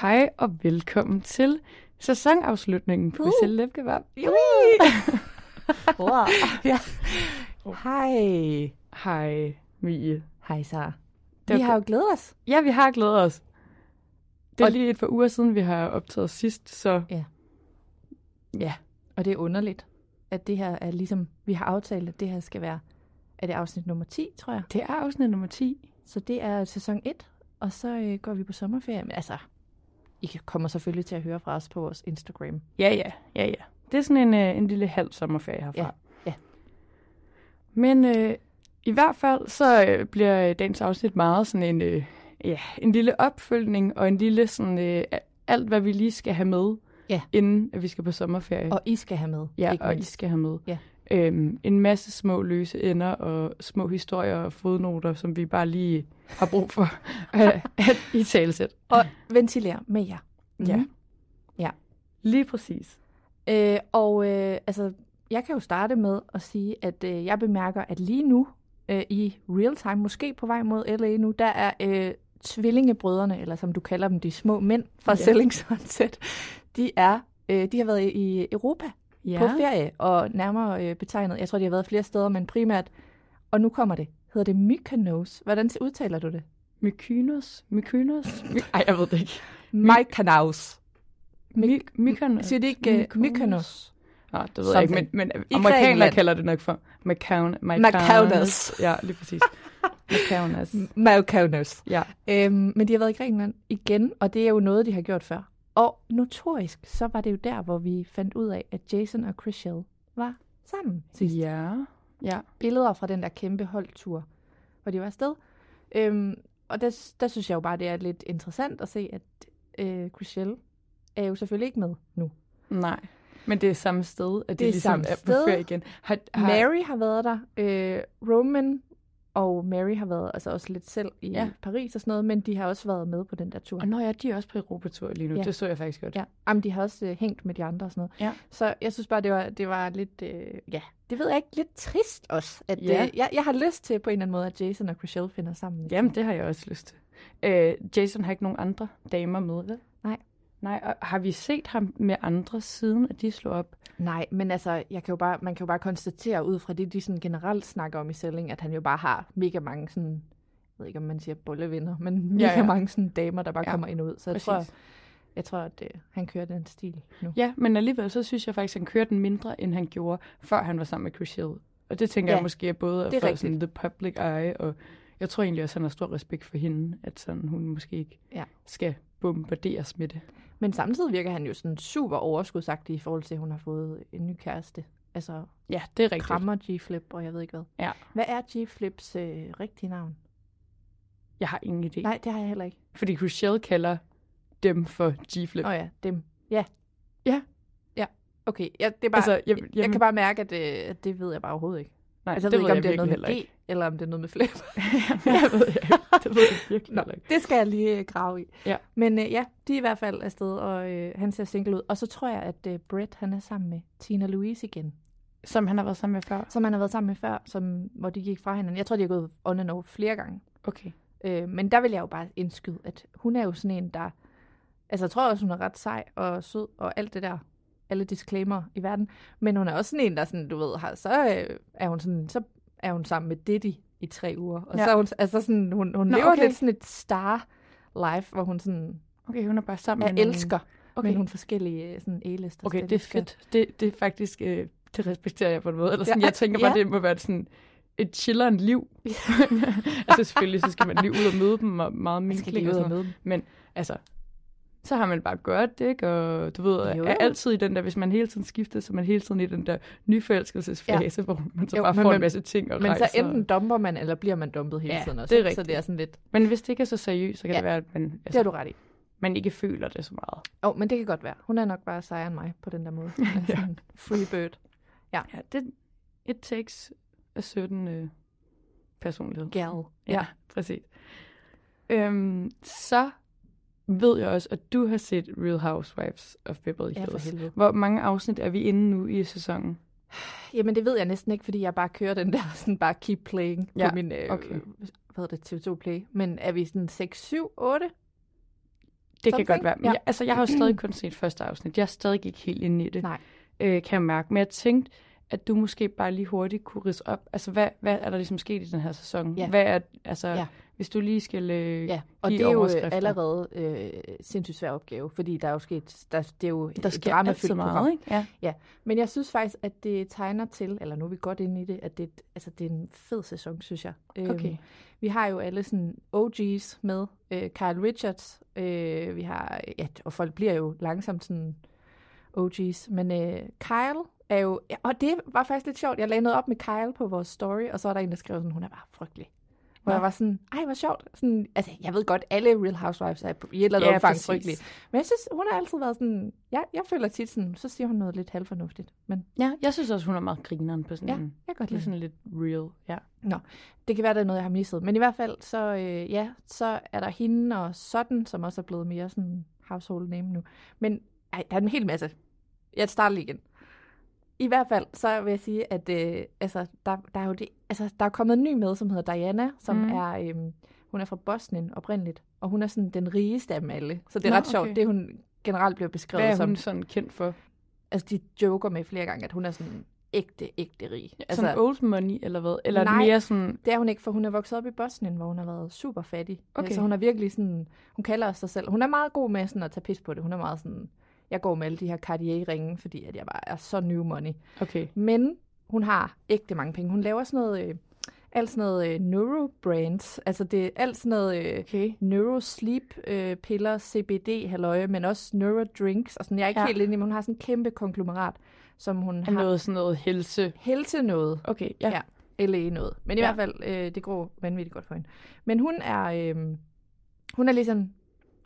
Hej og velkommen til sæsonafslutningen på Uh. uh. Lepkebab. Wow. ja. Hej. Hej, Mie. Hej, Sara. Det Vi var- har jo glædet os. Ja, vi har glædet os. Det er Og- lige et par uger siden, vi har optaget sidst, så Ja. ja. Og det er underligt, at det her er ligesom, vi har aftalt, at det her skal være, er det afsnit nummer 10, tror jeg. Det er afsnit nummer 10. Så det er sæson 1, og så øh, går vi på sommerferie. Men altså, I kommer selvfølgelig til at høre fra os på vores Instagram. Ja, ja, ja, ja. Det er sådan en, øh, en lille halv sommerferie herfra. Ja, ja. Men øh, i hvert fald, så øh, bliver dagens afsnit meget sådan en, øh, ja, en lille opfølgning, og en lille sådan, øh, alt, hvad vi lige skal have med, Ja. inden at vi skal på sommerferie. Og I skal have med. Ja, og I mindst. skal have med. Ja. Øhm, en masse små løse ender og små historier og fodnoter, som vi bare lige har brug for at, at i talsæt. Og ventilere med jer. Ja. Mhm. Ja. Lige præcis. Øh, og øh, altså, jeg kan jo starte med at sige, at øh, jeg bemærker, at lige nu øh, i real time, måske på vej mod LA nu, der er øh, tvillingebrødrene, eller som du kalder dem, de små mænd fra Ja. ja. Selling Sunset, de er øh, de har været i Europa Ja. på ferie, og nærmere øh, betegnet, jeg tror, de har været flere steder, men primært, og nu kommer det, hedder det Mykonos. Hvordan udtaler du det? Mykonos? Mykonos? My- Ej, jeg ved det ikke. Mykonos. My- Mykonos? Siger de ikke uh, Mykonos? Ah, det ved jeg ikke, men, men amerikanere kalder det nok for. Mykonos. Ja, lige præcis. Mykonos. Mykonos. Ja. Øhm, men de har været i Grækenland igen, og det er jo noget, de har gjort før. Og notorisk, så var det jo der, hvor vi fandt ud af, at Jason og Chriselle var sammen sidst. Ja. Ja. Billeder fra den der kæmpe holdtur, hvor de var afsted. Øhm, og der, der synes jeg jo bare, det er lidt interessant at se, at øh, Chriselle er jo selvfølgelig ikke med nu. Nej. Men det er samme sted, at de Det er ligesom samme er sted. på ferie igen. Har, har, Mary har været der, øh, Roman og Mary har været altså også lidt selv i Ja. ja. Paris og sådan noget, men de har også været med på den der tur. Og når jeg de er også på Europatur lige nu. Ja. Det så jeg faktisk godt. Ja, Jamen, de har også øh, hængt med de andre og sådan noget. Ja. Så jeg synes bare, det var, det var lidt, øh, ja, det ved jeg ikke, lidt trist også. At, Ja. øh, jeg, jeg har lyst til på en eller anden måde, at Jason og Chriselle finder sammen. Jamen, det har jeg også lyst til. Øh, Jason har ikke nogen andre damer med, vel? Nej. Og har vi set ham med andre siden, at de slog op? Nej, men altså, jeg kan jo bare, man kan jo bare konstatere ud fra det, de sådan generelt snakker om i Selling, at han jo bare har mega mange sådan, jeg ved ikke, om man siger bollevenner, men mega Ja, ja, mange sådan damer, der bare Ja, kommer ind og ud. Så jeg præcis. tror, jeg tror, at øh, han kører den stil nu. Ja, men alligevel så synes jeg faktisk, at han kørte den mindre, end han gjorde, før han var sammen med Chris Hill. Og det tænker ja, jeg måske er både er for rigtigt. sådan the public eye, og jeg tror egentlig også, at han har stor respekt for hende, at sådan, hun måske ikke Ja. skal bombarderes med det. Men samtidig virker han jo sådan super overskudsagtig i forhold til, at hun har fået en ny kæreste. Altså Ja, det er rigtigt. krammer G-Flip, og jeg ved ikke hvad. Ja. Hvad er G-Flips øh, rigtige navn? Jeg har ingen idé. Nej, det har jeg heller ikke. Fordi Hill kalder dem for G-Flip. Åh oh, ja, dem. Ja. Ja. Ja. Okay, ja, det er bare, Altså, jeg- jeg, jeg, jeg- jeg kan bare mærke, at, øh, at det ved jeg bare overhovedet ikke. Nej, Altså, jeg det ved ikke, om det er noget med G, ikke. eller om det er noget med flip. jeg ved jeg. Det ved jeg virkelig Nå, ikke. det skal jeg lige øh, grave i. Ja. Men øh, ja, de er i hvert fald afsted, og øh, han ser single ud. Og så tror jeg, at øh, Brett, han er sammen med Tina Louise igen. Som han har været sammen med før. Som han har været sammen med før, som, hvor de gik fra hinanden. Jeg tror, de har gået on and off flere gange. Okay. Øh, men der vil jeg jo bare indskyde, at hun er jo sådan en, der... Altså, jeg tror også, hun er ret sej og sød og alt det der. Alle disclaimer i verden. Men hun er også sådan en, der sådan, du ved, har, så øh, er hun sådan, så er hun sammen med Diddy i tre uger. Og Ja. ja. så er hun, altså sådan, hun, hun Nå, lever okay. lidt sådan et star life, hvor hun sådan Okay, hun er bare sammen med nogle- elsker, Okay. men hun forskellige øh, sådan A-lister. Okay, det er fedt. Det, det er faktisk, øh, det respekterer jeg på en måde. Eller sådan, Ja, jeg tænker bare, ja. det må være sådan et chilleren liv. altså selvfølgelig, så skal man lige ud og møde dem og meget lige og sådan og noget. møde dem. Men altså, så har man bare godt det, ikke? Og du ved, Jo, er jo. altid i den der, hvis man hele tiden skifter, så man hele tiden i den der nyforelskelsesfase, ja. hvor man så Jo, bare får en man- masse ting og Men så rejser. enten dumper man, eller bliver man dumpet hele Ja, tiden også. det er ikke? Så rigtigt. det er sådan lidt, Men hvis det ikke er så seriøst, så kan Ja. det være, at man, det har altså, du ret i. man ikke føler det så meget. Åh, oh, men det kan godt være. Hun er nok bare sejere end mig på den der måde. Er Ja. free bird. Ja, det, it takes a certain øh, personlighed. Gal. Ja, ja. præcis. Øhm, så ved jeg også, at du har set Real Housewives of Beverly Ja, Hills. helvede. Hvor mange afsnit er vi inde nu i sæsonen? Jamen, det ved jeg næsten ikke, fordi jeg bare kører den der sådan bare keep playing Ja, på min, øh, okay. hvad hedder det, TV2 Play. Men er vi sådan 6, 7, 8? Det kan Something? godt være. Men Ja. jeg, altså, jeg har jo stadig kun set første afsnit. Jeg er stadig ikke helt inde i det, Nej. øh, kan jeg mærke. Men jeg tænkte, at du måske bare lige hurtigt kunne ridse op. Altså, hvad, hvad er der ligesom sket i den her sæson? Ja. Hvad er, altså, Ja. hvis du lige skal øh, Ja, og det er jo allerede øh, sindssygt svær opgave, fordi der er jo sket, der, det er jo Der et sker dramafyldt meget, program. ikke? Ja. Men jeg synes faktisk, at det tegner til, eller nu er vi godt inde i det, at det, et- altså, det er en fed sæson, synes jeg. Okay. Øhm, vi har jo alle sådan OG's med. Øh, Kyle Richards, øh, vi har, ja, og folk bliver jo langsomt sådan OG's. Men øh, Kyle er jo, ja, og det var faktisk lidt sjovt. Jeg lagde noget op med Kyle på vores story, og så var der en, der skrev sådan, hun er bare frygtelig. Hvor Nå. jeg var sådan, ej, hvor sjovt. Sådan, altså, jeg ved godt, alle Real Housewives er i et eller andet Ja, omfang frygtelige. Men jeg synes, hun har altid været sådan, ja, jeg føler tit sådan, så siger hun noget lidt halvfornuftigt. Men ja, jeg synes også, hun er meget grineren på sådan ja, en... jeg godt lide sådan lidt real, ja. Nå, det kan være, det er noget, jeg har misset. Men i hvert fald, så, øh, ja, så er der hende og sådan, som også er blevet mere sådan household name nu. Men ej, der er en hel masse. Jeg starter lige igen. I hvert fald, så vil jeg sige, at øh, altså, der, der, er jo det, altså, der er kommet en ny med, som hedder Diana, som Mm. er, øh, hun er fra Bosnien oprindeligt, og hun er sådan den rigeste af dem alle. Så det er Nå, ret sjovt, okay. det hun generelt bliver beskrevet Hvad er som. hun sådan kendt for? Altså, de joker med flere gange, at hun er sådan ægte, ægte rig. Altså, sådan old money, eller hvad? Eller Nej. mere sådan... Det er hun ikke, for hun er vokset op i Bosnien, hvor hun har været super fattig. Okay. Så hun er virkelig sådan, hun kalder sig selv, hun er meget god med sådan at tage pis på det. Hun er meget sådan, jeg går med alle de her Cartier-ringe, fordi at jeg bare er så new money. Okay. Men hun har ægte mange penge. Hun laver sådan noget, øh, alt sådan noget øh, neurobrands. Altså det er alt sådan noget øh, Okay. neurosleep øh, piller, CBD halløje, men også neurodrinks. Og sådan, jeg er ikke Ja. helt inde i, men hun har sådan en kæmpe konglomerat, som hun Er har noget sådan noget helse... helte noget. Okay, ja. Ja. eller noget. Men i Ja. hvert fald, øh, det går vanvittigt godt for hende. Men hun er, øh, hun er ligesom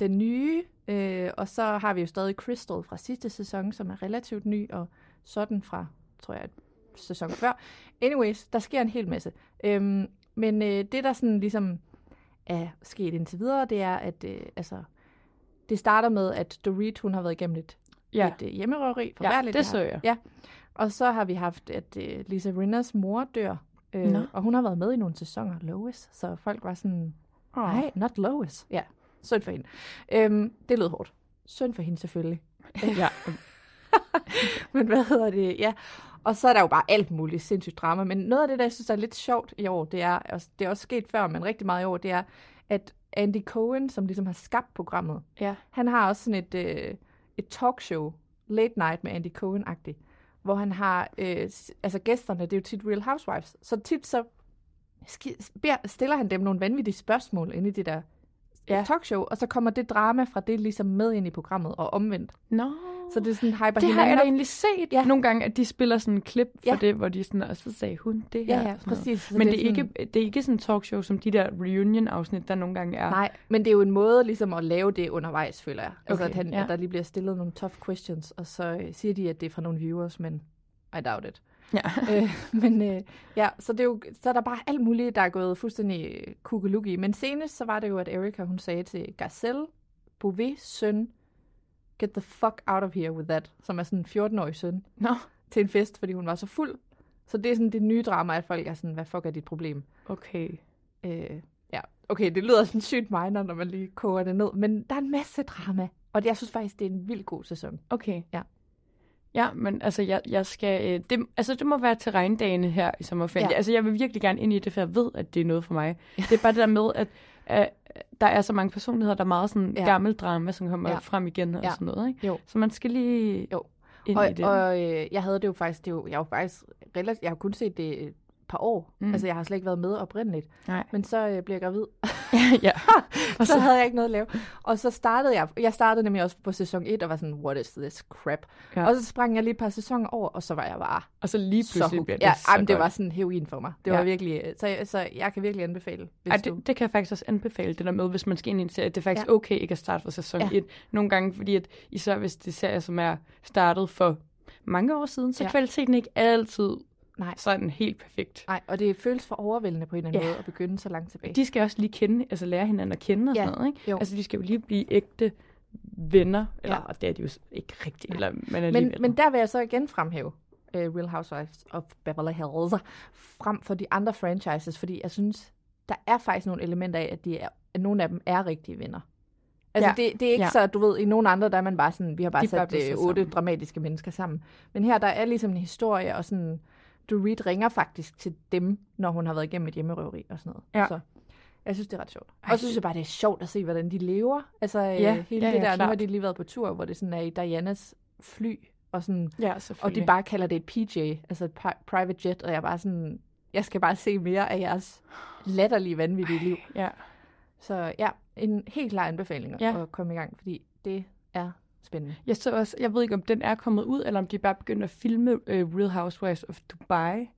den nye, øh, og så har vi jo stadig Crystal fra sidste sæson, som er relativt ny, og sådan fra, tror jeg, sæson før. Anyways, der sker en hel masse. Øhm, men øh, det, der sådan ligesom er sket indtil videre, det er, at øh, altså, det starter med, at Dorit, hun har været igennem et, Ja, et øh, hjemmerøveri. ja Forfærdeligt. det her. så jeg. Ja. Og så har vi haft, at øh, Lisa Rinners mor dør. Nå. Øh, og hun har været med i nogle sæsoner, Lois. Så folk var sådan, nej, not Lois. Ja, synd for hende. Øhm, det lød hårdt. Synd for hende selvfølgelig. ja. Men hvad hedder det? Ja. Og så er der jo bare alt muligt sindssygt drama. Men noget af det, der jeg synes er lidt sjovt i år, det er, og det er også sket før, men rigtig meget i år, det er, at Andy Cohen, som ligesom har skabt programmet, ja. han har også sådan et, øh, et talkshow, Late Night med Andy Cohen-agtigt, hvor han har, øh, altså gæsterne, det er jo tit Real Housewives, så tit så stiller han dem nogle vanvittige spørgsmål inde i det der Ja. talkshow, og så kommer det drama fra det ligesom med ind i programmet, og omvendt. Nå. Så det er sådan hyper Det har jeg da egentlig set Ja. nogle gange, at de spiller sådan en klip for Ja. det, hvor de sådan, og så sagde hun det her. Ja, ja, sådan præcis. Så Men det det er er, ikke, det er ikke sådan en talkshow, som de der reunion-afsnit, der nogle gange er. Nej, men det er jo en måde ligesom at lave det undervejs, føler jeg. Altså, Okay, at, han, ja. at der lige bliver stillet nogle tough questions, og så øh, siger de, at det er fra nogle viewers, men I doubt it. Ja. øh, men øh, ja, så, det er jo, så er der bare alt muligt, der er gået fuldstændig kugelugge. Men senest, så var det jo, at Erika, hun sagde til Garcelle, Bouvet søn, get the fuck out of here with that, som er sådan en 14-årig søn, Nå, til en fest, fordi hun var så fuld. Så det er sådan det nye drama, at folk er sådan, hvad fuck er dit problem? okay. Øh, ja, okay, det lyder sådan sygt minor, når man lige koger det ned, men der er en masse drama, og det, jeg synes faktisk, det er en vild god sæson. Okay. Ja. Ja, men altså, jeg, jeg skal... Øh, det, altså, det må være til regndagene her i sommerferien. Ja. Altså, jeg vil virkelig gerne ind i det, for jeg ved, at det er noget for mig. Det er bare det der med, at, at der er så mange personligheder, der er meget sådan Ja. gammel drama, som kommer Ja. frem igen og Ja. sådan noget, ikke? Jo. Så man skal lige Jo. ind Og, i det. og øh, jeg havde det jo faktisk, det jo, jeg har jo faktisk relativt, jeg har kun set det et par år, mm. Altså jeg har slet ikke været med oprindeligt, Nej. men så øh, blev jeg gravid, ja. og så havde jeg ikke noget at lave. Og så startede jeg, jeg startede nemlig også på sæson 1 og var sådan, what is this crap? Ja. Ja. Og så sprang jeg lige et par sæsoner over, og så var jeg bare Og så lige så pludselig hooked. bliver det ja, så jamen, det var sådan heroin for mig. Det var Ja. virkelig, øh, så, så jeg kan virkelig anbefale, hvis Ej, du... det, det kan jeg faktisk også anbefale, det der med, hvis man skal ind i en serie. Det er faktisk Ja. ja. okay ikke at starte fra sæson Ja. ja. 1. Nogle gange, fordi at især hvis det er serier, som er startet for mange år siden, så Ja. ja. kvaliteten ikke altid Nej. sådan helt perfekt. Nej, og det føles for overvældende på en eller anden Ja. måde at begynde så langt tilbage. De skal også lige kende, altså lære hinanden at kende og Ja, sådan noget, ikke? jo. Altså de skal jo lige blive ægte venner, eller Ja. og det er de jo ikke rigtigt, eller men men, alligevel. men der vil jeg så igen fremhæve uh, Real Housewives of Beverly Hills frem for de andre franchises, fordi jeg synes, der er faktisk nogle elementer af, at, de er, at nogle af dem er rigtige venner. Altså, Ja. det, det er ikke ja. Så, du ved, i nogle andre, der er man bare sådan, vi har bare De er sat øh, otte sammen. dramatiske mennesker sammen. Men her, der er ligesom en historie, og sådan, du Reed ringer faktisk til dem, når hun har været igennem et hjemmerøveri og sådan noget. Ja. Så jeg synes, det er ret sjovt. Og så synes jeg bare, det er sjovt at se, hvordan de lever. Altså, ja, Ja, hele ja, det ja, der, nu klart. har de lige været på tur, hvor det sådan er i Dianas fly, og sådan, ja, og de bare kalder det et PJ, altså et pri- private jet, og jeg er bare sådan, jeg skal bare se mere af jeres latterlige, vanvittige liv. Ja. Så ja, en helt klar anbefaling Ja. at komme i gang, fordi det er spændende. Jeg så også, jeg ved ikke, om den er kommet ud, eller om de bare begynder at filme uh, Real Housewives of Dubai.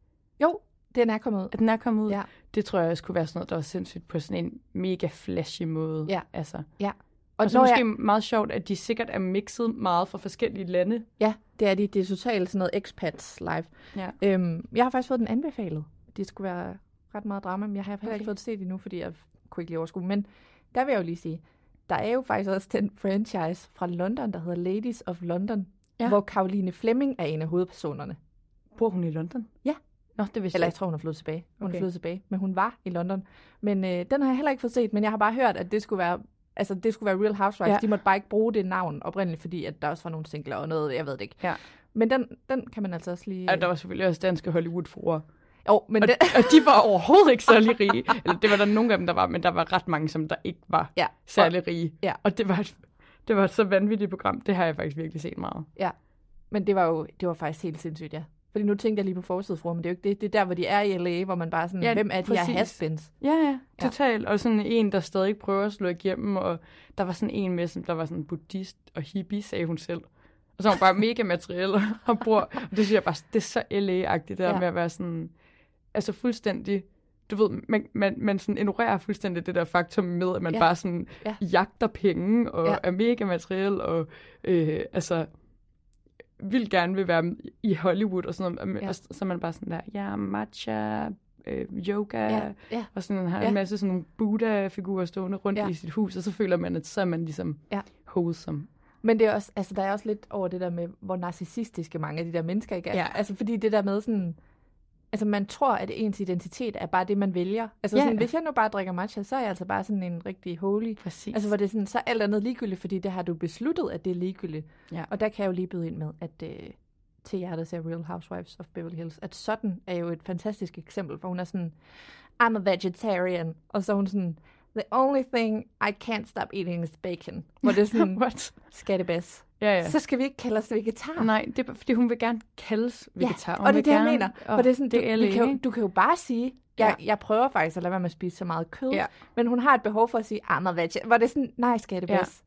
Jo, den er kommet ud. At den er kommet ud. Ja. Det tror jeg også kunne være sådan noget, der var sindssygt på sådan en mega flashy måde. Ja. Altså. Ja. Og, og så måske jeg, meget sjovt, at de sikkert er mixet meget fra forskellige lande. ja, det er de. Det er totalt sådan noget expats live. Ja. Øhm, jeg har faktisk fået den anbefalet. Det skulle være ret meget drama, men jeg har okay. ikke Okay. fået det set endnu, fordi jeg kunne ikke lige overskue. Men der vil jeg jo lige sige, der er jo faktisk også den franchise fra London, der hedder Ladies of London, ja. Ja. hvor Karoline Fleming er en af hovedpersonerne. Bor hun i London? Ja. Nå, det vidste Eller jeg tror, hun er flyttet tilbage. Hun okay. er flyttet tilbage, men hun var i London. Men øh, den har jeg heller ikke fået set, men jeg har bare hørt, at det skulle være, altså, det skulle være Real Housewives. Ja. Ja. De måtte bare ikke bruge det navn oprindeligt, fordi at der også var nogle singler og noget, jeg ved det ikke. Ja. Men den, den kan man altså også lige... Og der var selvfølgelig også danske Hollywood-fruer. Jo, men Og, den... og de var overhovedet ikke særlig rige. Eller det var der nogle af dem, der var, men der var ret mange, som der ikke var ja. særlig rige. Ja. Og det var, et, det var et så vanvittigt program. Det har jeg faktisk virkelig set meget. Ja, men det var jo det var faktisk helt sindssygt, ja. Fordi nu tænkte jeg lige på forsidefruer, men det er jo ikke det. Det er der, hvor de er i LA, hvor man bare sådan, ja, Ja, hvem er de her præcis. haspins? Ja, ja, totalt. Og sådan en, der stadig prøver at slå igennem, og der var sådan en med, som der var sådan buddhist og hippie, sagde hun selv. Og så var hun bare mega materiel og bor. Og det synes jeg bare, det er så LA-agtigt, der Ja. ja. med at være sådan, altså fuldstændig, du ved, man, man, man sådan ignorerer fuldstændig det der faktum med, at man Ja. bare sådan Ja. ja. jagter penge, og Ja. er mega materiel, og øh, altså vil gerne vil være i Hollywood og sådan noget, Ja. og så man bare sådan der, ja, matcha, øh, yoga, Ja, ja. og sådan har Ja. en masse sådan nogle Buddha-figurer stående rundt ja. i sit hus, og så føler man, at så er man ligesom Ja. wholesome. Men det er også, altså, der er også lidt over det der med, hvor narcissistiske mange af de der mennesker ikke er. Ja. Altså, fordi det der med sådan... Altså, man tror, at ens identitet er bare det, man vælger. Altså, Ja, sådan, ja. hvis jeg nu bare drikker matcha, så er jeg altså bare sådan en rigtig holy. Præcis. Altså, hvor det er sådan, så er alt andet ligegyldigt, fordi det har du besluttet, at det er ligegyldigt. Ja. Og der kan jeg jo lige byde ind med, at øh, til jer, der ser Real Housewives of Beverly Hills, at sådan er jo et fantastisk eksempel, for hun er sådan, I'm a vegetarian, og så er hun sådan, the only thing I can't stop eating is bacon. Hvor det er sådan, What? skattebas. Ja, ja. Så skal vi ikke kalde os vegetar. Nej, det er fordi hun vil gerne kaldes vegetar. Ja, Hun og det er det, jeg gerne, mener. For det er sådan, det du, er LA, kan jo, du kan jo bare sige, jeg, Ja. jeg prøver faktisk at lade være med at spise så meget kød, Ja. men hun har et behov for at sige, I'm a vegetarian. Hvor det er sådan, nej, skattebas.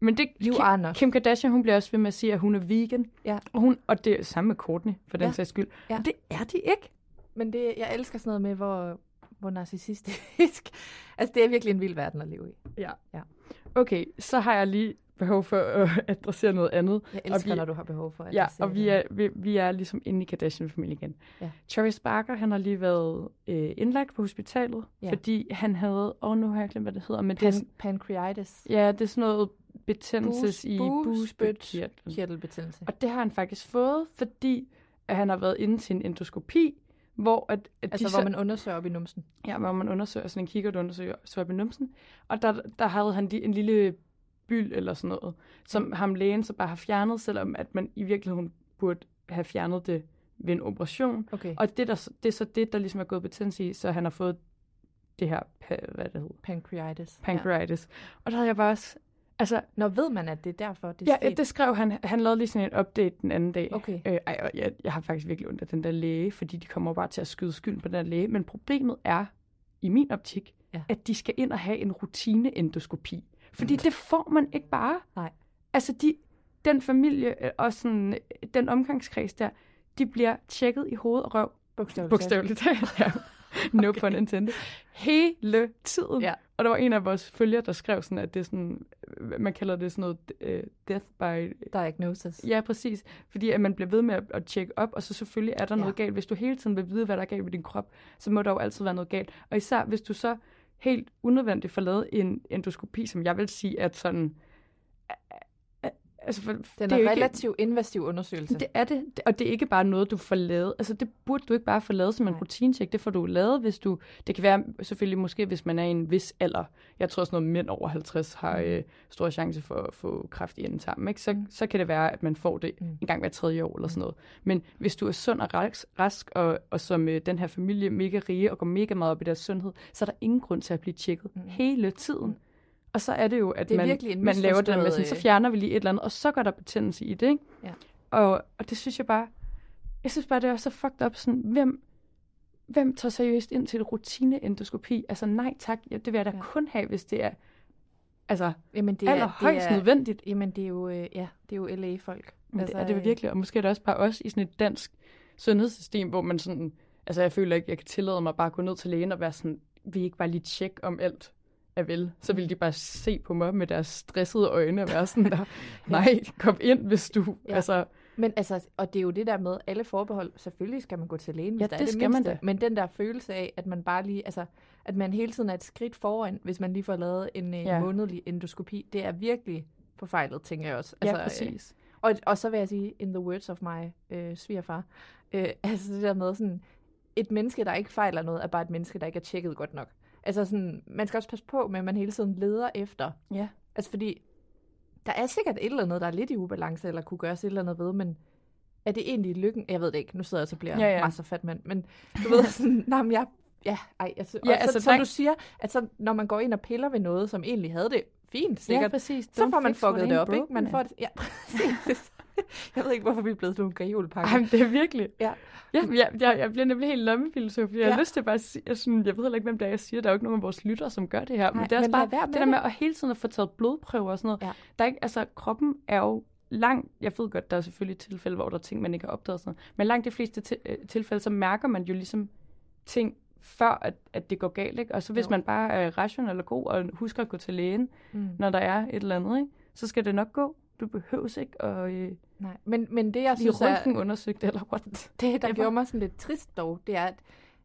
Men det, You Kim, are not. Kim Kardashian, hun bliver også ved med at sige, at hun er vegan. Ja. Og, hun, og det er samme med Courtney, for den Ja. sags skyld. Ja. Og det er de ikke. Men det, jeg elsker sådan noget med, hvor, hvor narcissistisk. altså, det er virkelig en vild verden at leve i. Ja. Ja. Okay, så har jeg lige behov for at adressere noget andet. Jeg Og elsker, vi- når du har behov for at Ja, og vi er, vi, vi er ligesom inde i Kardashian-familien igen. Ja. Travis Barker, han har lige været øh, indlagt på hospitalet, Ja. fordi han havde, og nu har jeg glemt, hvad det hedder, men det er, Pan- sådan- pancreatitis. ja, det er sådan noget betændelses Bus- i bugspytkirtlen. busspytkirtlen. Kirtelbetændelse. Og det har han faktisk fået, fordi at han har været inde til en endoskopi, hvor, at, at Altså, de hvor så, man undersøger op i numsen. ja, hvor man undersøger, sådan en kigger, der undersøger svab i numsen, og der, der havde han lige en lille byld eller sådan noget, som ham lægen så bare har fjernet, selvom at man i virkeligheden burde have fjernet det ved en operation. Okay. Og det, der, det er så det, der ligesom er gået betændelse i, så han har fået det her, hvad det hedder, Pancreatitis. pancreatitis. Ja. Og der havde jeg bare også, altså, Når ved man, at det er derfor, det er Ja, sket? det skrev han. Han lavede lige sådan en update den anden dag. Okay. Øh, ej, og jeg, jeg har faktisk virkelig ondt af den der læge, fordi de kommer bare til at skyde skylden på den der læge. Men problemet er, i min optik, Ja. at de skal ind og have en rutineendoskopi. Fordi det får man ikke bare. Nej. Altså, de, den familie øh, og sådan, øh, den omgangskreds der, de bliver tjekket i hoved og røv. Bogstaveligt. Bogstaveligt talt, ja. No okay. pun intended. Hele tiden. Ja. Og der var en af vores følgere, der skrev sådan, at det er sådan, man kalder det sådan noget uh, death by Diagnosis. Ja, præcis. Fordi at man bliver ved med at, at tjekke op, og så selvfølgelig er der Ja. noget galt. Hvis du hele tiden vil vide, hvad der er galt med din krop, så må der jo altid være noget galt. Og især hvis du så helt unødvendigt får lavet en endoskopi, som jeg vil sige, at sådan... Altså, for, Den det er, ikke- relativt invasiv undersøgelse. det er det, og det er ikke bare noget, du får lavet. Altså, det burde du ikke bare få lavet som en rutinetjek. Det får du lavet, hvis du... Det kan være selvfølgelig måske, hvis man er i en vis alder. Jeg tror også noget mænd over 50 har øh, stor chance for at få kræft i endetarmen. Ikke? Så, Mm. så kan det være, at man får det Mm. en gang hver tredje år eller sådan noget. Men hvis du er sund og rask, rask og, og som øh, den her familie mega rige og går mega meget op i deres sundhed, så er der ingen grund til at blive tjekket Mm. hele tiden. Mm. Og så er det jo, at Det man, man laver det der med, sådan, så øh, fjerner vi lige et eller andet, og så går der betændelse i det. Ikke? Ja. Og, og det synes jeg bare, jeg synes bare, det er så fucked up. Sådan, hvem, hvem tager seriøst ind til et rutineendoskopi? Altså nej tak, ja, det vil jeg da Ja. kun have, hvis det er altså, Jamen, det er er, allerhøjst det er, nødvendigt. Jamen, det er jo, øh, ja, det er jo LA-folk. Men altså, det er øh, det virkelig, og måske er det også bare os i sådan et dansk sundhedssystem, hvor man sådan, altså jeg føler ikke, jeg kan tillade mig bare at gå ned til lægen og være sådan, vi ikke bare lige tjekke om alt er vel. Så vil de bare se på mig med deres stressede øjne og være sådan der, nej, kom ind, hvis du, Ja. ja. altså, Men altså, og det er jo det der med alle forbehold. Selvfølgelig skal man gå til lægen, hvis Ja, der er det det skal man mindste. da. Men den der følelse af, at man bare lige, altså, at man hele tiden er et skridt foran, hvis man lige får lavet en ja. Ja. månedlig endoskopi, det er virkelig forfejlet, tænker jeg også. ja, øh, præcis. Og, og så vil jeg sige, in the words of my øh, svigerfar, øh, altså det der med sådan, et menneske, der ikke fejler noget, er bare et menneske, der ikke er tjekket godt nok. Altså sådan, man skal også passe på med, at man hele tiden leder efter. Ja. Altså fordi, der er sikkert et eller andet, der er lidt i ubalance, eller kunne gøres et eller andet ved, men er det egentlig lykken? Jeg ved det ikke, nu sidder jeg så bliver Ja, ja, ja. så fat mand, men du ved sådan, nej, men jeg, ja, ej, altså, Ja, ja, altså, så, som du siger, at så, når man går ind og piller ved noget, som egentlig havde det fint, sikkert, Ja, præcis. så får man fucket det op, ikke? man. får det, ja, præcis. Jeg ved ikke, hvorfor vi er blevet sådan nogle gajolpakker. Ej, men det er virkelig. Ja. Ja, jeg, jeg, jeg bliver nemlig helt lommefilosof, jeg Ja. har lyst til bare at sige, jeg, sådan, jeg ved heller ikke, hvem det er, jeg siger, der er jo ikke nogen af vores lyttere, som gør det her, Nej, men det er også bare med det der med det. at hele tiden at få taget blodprøver og sådan noget. Ja. Der er ikke, altså, kroppen er jo langt, jeg ved godt, der er selvfølgelig tilfælde, hvor der er ting, man ikke har opdaget sådan noget, men langt de fleste til, øh, tilfælde, så mærker man jo ligesom ting, før at, at det går galt, ikke? Og så hvis Jo. man bare er rationel og god, og husker at gå til lægen, Mm. når der er et eller andet, ikke? så skal det nok gå. Du behøves ikke at øh, Nej, men, men det, jeg synes er, undersøgt, eller what? det, der gjorde mig sådan lidt trist dog, det er, at